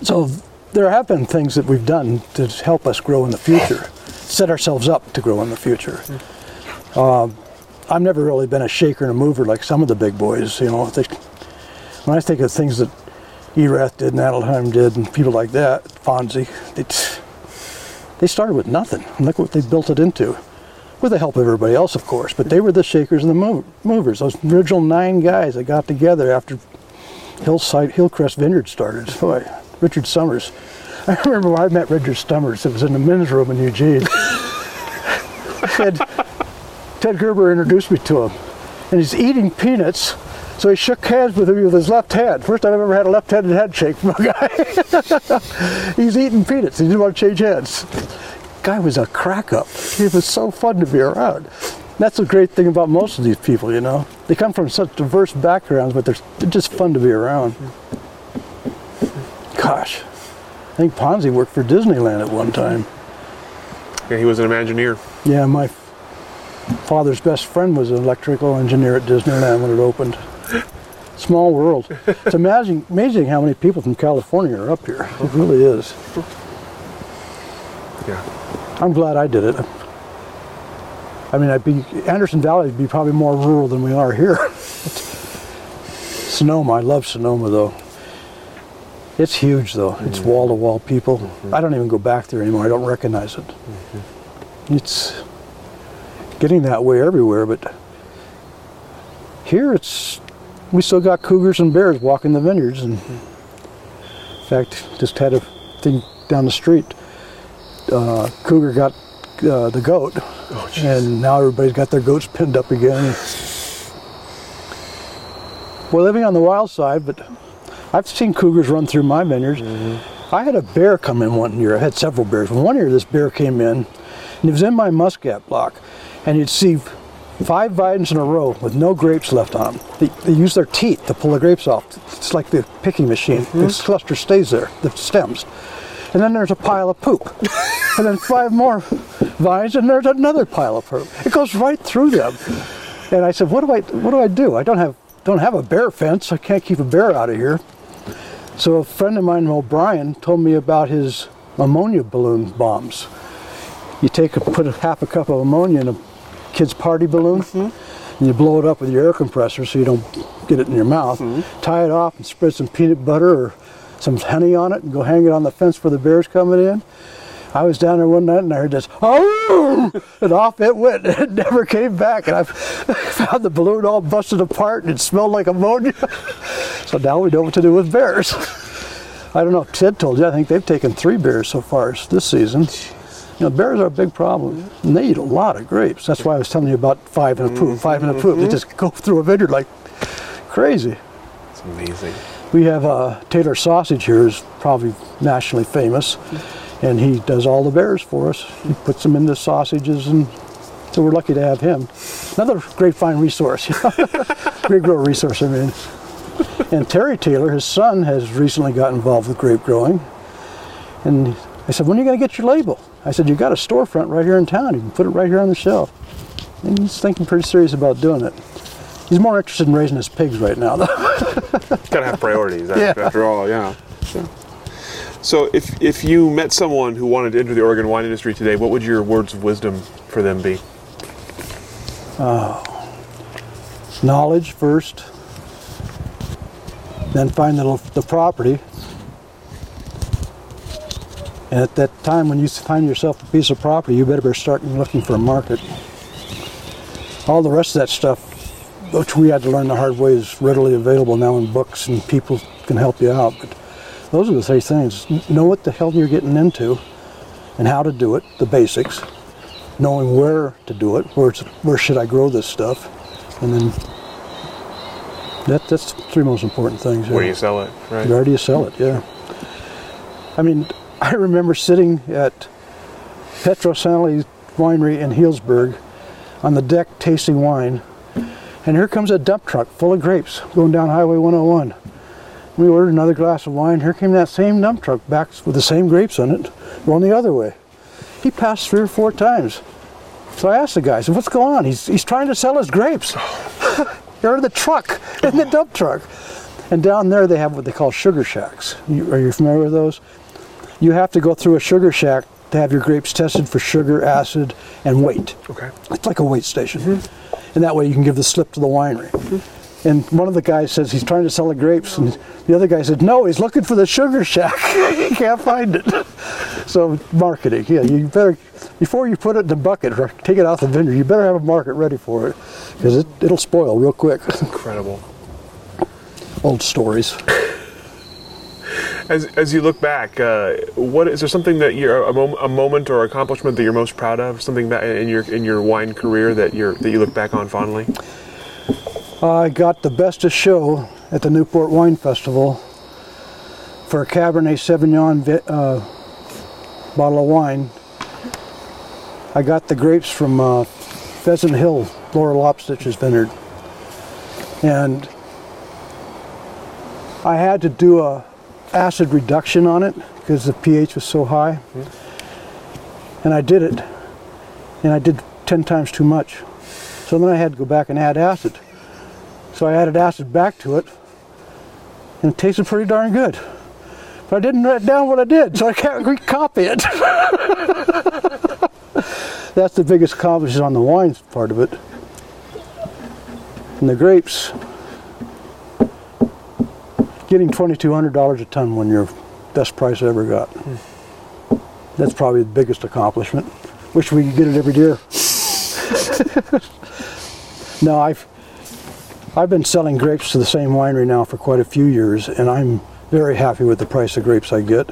so there have been things that we've done to help us grow in the future, set ourselves up to grow in the future. Um, I've never really been a shaker and a mover like some of the big boys. You know, they, when I think of things that Erath did and Adelsheim did and people like that, Ponzi, they, they started with nothing. And look what they built it into. With the help of everybody else, of course, but they were the shakers and the movers. Those original nine guys that got together after Hillside Hillcrest Vineyard started. Boy, Richard Summers. I remember I met Richard Summers. It was in the men's room in Eugene. Ted, Ted Gerber introduced me to him, and he's eating peanuts. So he shook hands with me with his left hand. First time I've ever had a left-handed handshake from a guy. he's eating peanuts. He didn't want to change hands. Guy was a crack up. He was so fun to be around. That's the great thing about most of these people, you know. They come from such diverse backgrounds, but they're, they're just fun to be around gosh, I think Ponzi worked for Disneyland at one time. Yeah, he was an Imagineer. Yeah, my father's best friend was an electrical engineer at Disneyland when it opened. Small world. It's amazing, amazing how many people from California are up here. It really is. Yeah. I'm glad I did it. I mean, I'd be Anderson Valley would be probably more rural than we are here. Sonoma, I love Sonoma though. It's huge though. Mm-hmm. It's wall to wall people. Mm-hmm. I don't even go back there anymore. I don't recognize it. Mm-hmm. It's getting that way everywhere, but here it's we still got cougars and bears walking the vineyards and in fact just had a thing down the street uh, cougar got uh, the goat oh, and now everybody's got their goats pinned up again we're living on the wild side but I've seen cougars run through my vineyards. Mm-hmm. I had a bear come in one year. I had several bears. One year, this bear came in, and he was in my muscat block, and you'd see five vines in a row with no grapes left on them. They, they use their teeth to pull the grapes off. It's like the picking machine. Mm-hmm. The cluster stays there, the stems. And then there's a pile of poop. and then five more vines, and there's another pile of purple. It goes right through them. And I said, what do I what do I do? I don't have don't have a bear fence. I can't keep a bear out of here. So a friend of mine, O'Brien, told me about his ammonia balloon bombs. You take a, put a half a cup of ammonia in a kid's party balloon, mm-hmm. and you blow it up with your air compressor so you don't get it in your mouth. Mm-hmm. Tie it off and spread some peanut butter or some honey on it, and go hang it on the fence where the bear's coming in. I was down there one night and I heard this, oh, and off it went. And it never came back. And I found the balloon all busted apart and it smelled like ammonia. So now we know what to do with bears. I don't know if Ted told you, I think they've taken three bears so far this season. You know, bears are a big problem. And they eat a lot of grapes. That's why I was telling you about five in a poop, five in a poop. They just go through a vineyard like crazy. It's amazing. We have uh, Taylor Sausage here is probably nationally famous, and he does all the bears for us. He puts them into sausages, and so we're lucky to have him. Another grapevine resource, grape grower resource. I mean, and Terry Taylor, his son, has recently got involved with grape growing, and I said, "When are you going to get your label?" I said, you've got a storefront right here in town. You can put it right here on the shelf." And he's thinking pretty serious about doing it. He's more interested in raising his pigs right now, though. Gotta have priorities after, Yeah. after all, yeah. So, so if if you met someone who wanted to enter the Oregon wine industry today, what would your words of wisdom for them be? Uh, knowledge first, then find the, the property. And at that time, when you find yourself a piece of property, you better start looking for a market. All the rest of that stuff, which we had to learn the hard way, is readily available now in books, and people can help you out. But those are the three things: know what the hell you're getting into, and how to do it, the basics. Knowing where to do it, where where should I grow this stuff, and then that, that's the three most important things. Where do you sell it, right? Where do you sell it? Yeah. I mean, I remember sitting at Pedroncelli Winery in Healdsburg on the deck tasting wine, and here comes a dump truck full of grapes going down Highway 101. We ordered another glass of wine. Here came that same dump truck back with the same grapes in it, going the other way. He passed three or four times. So I asked the guy, I said, what's going on? He's, he's trying to sell his grapes. They're in the truck, in the dump truck. And down there they have what they call sugar shacks. You, are you familiar with those? You have to go through a sugar shack to have your grapes tested for sugar, acid, and weight. Okay. It's like a weight station. Mm-hmm. And that way you can give the slip to the winery. Mm-hmm. And one of the guys says he's trying to sell the grapes, and the other guy said, no, he's looking for the sugar shack. he can't find it. So marketing, yeah, you better, before you put it in the bucket or take it out the vineyard, you better have a market ready for it, because it, it'll spoil real quick. Incredible. Old stories. As, as you look back, uh, what is there something that you're a, mom, a moment or accomplishment that you're most proud of? Something that in your in your wine career that you're that you look back on fondly? I got the best of show at the Newport Wine Festival for a Cabernet Sauvignon vi- uh, bottle of wine. I got the grapes from uh, Pheasant Hill, Laura Lopstich's vineyard. And I had to do a acid reduction on it because the pH was so high. And I did it. And I did 10 times too much. So then I had to go back and add acid. So I added acid back to it, and it tasted pretty darn good. But I didn't write down what I did, so I can't recopy it. That's the biggest accomplishment on the wine part of it. And the grapes, getting $2,200 a ton when your best price I ever got. That's probably the biggest accomplishment. Wish we could get it every year. no, I've I've been selling grapes to the same winery now for quite a few years, and I'm very happy with the price of grapes I get.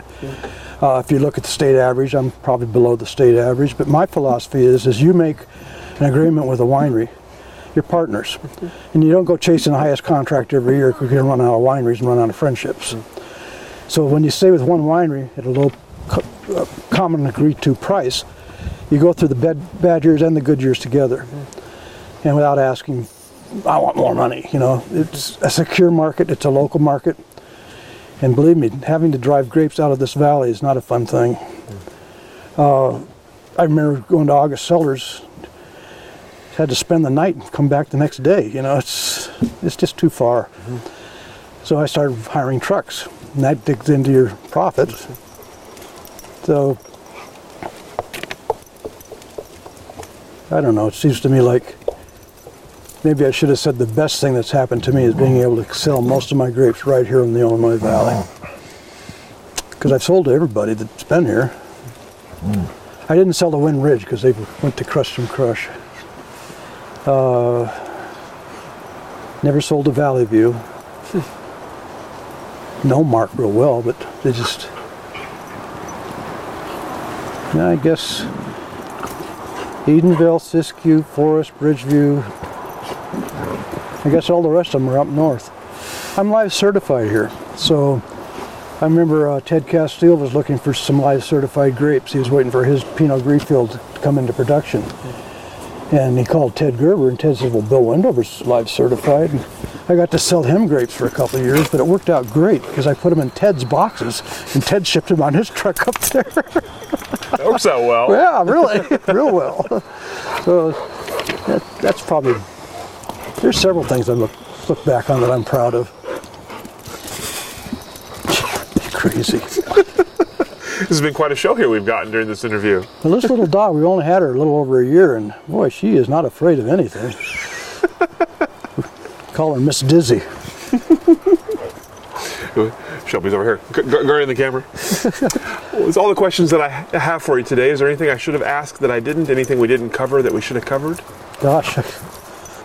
Uh, if you look at the state average, I'm probably below the state average. But my philosophy is, is you make an agreement with a winery, you're partners, and you don't go chasing the highest contract every year because you're run out of wineries and run out of friendships. So when you stay with one winery at a low co- uh, common agreed to price, you go through the bad, bad years and the good years together, and without asking I want more money. You know, it's a secure market. It's a local market, and believe me, having to drive grapes out of this valley is not a fun thing. Uh, I remember going to August Cellars. Had to spend the night and come back the next day. You know, it's it's just too far. So I started hiring trucks, and that digs into your profit. So I don't know. It seems to me like maybe I should have said the best thing that's happened to me is being able to sell most of my grapes right here in the Illinois Valley. Because I've sold to everybody that's been here. I didn't sell to Wind Ridge because they went to Crush from Crush. Uh, never sold to Valley View. know Mark real well, but they just. Yeah, I guess Edenville, Siskiyou, Foris, Bridgeview. I guess all the rest of them are up north. I'm LIVE certified here, so I remember uh, Ted Casteel was looking for some LIVE certified grapes. He was waiting for his Pinot Grigio to come into production. And he called Ted Gerber, and Ted said, Well, Bill Wendover's LIVE certified. And I got to sell him grapes for a couple of years, but it worked out great because I put them in Ted's boxes, and Ted shipped them on his truck up there. That works out well. yeah, really, real well. So that, that's probably, there's several things I look, look back on that I'm proud of. Crazy. This has been quite a show here we've gotten during this interview. Well, this little dog, we only had her a little over a year, and boy, she is not afraid of anything. Call her Miss Dizzy. Shelby's over here, G- guarding the camera. that's all the questions that I have for you today. Is there anything I should have asked that I didn't? Anything we didn't cover that we should have covered? Gosh,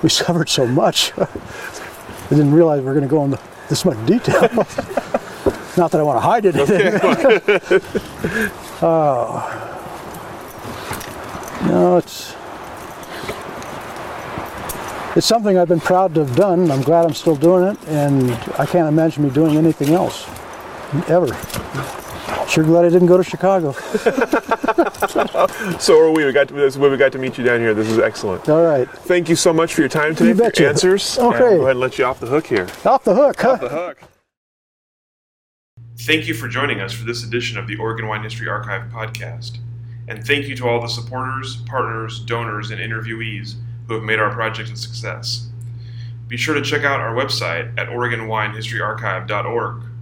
we covered so much. I didn't realize we were going to go into this much detail. Not that I want to hide it. oh. No, it's it's something I've been proud to have done. I'm glad I'm still doing it, and I can't imagine me doing anything else ever. Sure glad I didn't go to Chicago. So are we. We got to, this is where we got to meet you down here. This is excellent. All right, Thank you so much for your time today, You for your betcha. answers. Okay. And we'll go ahead and let you off the hook here. off the hook, huh? Off the hook. Thank you for joining us for this edition of the Oregon Wine History Archive podcast. And thank you to all the supporters, partners, donors, and interviewees who have made our project a success. Be sure to check out our website at OregonWineHistoryArchive.org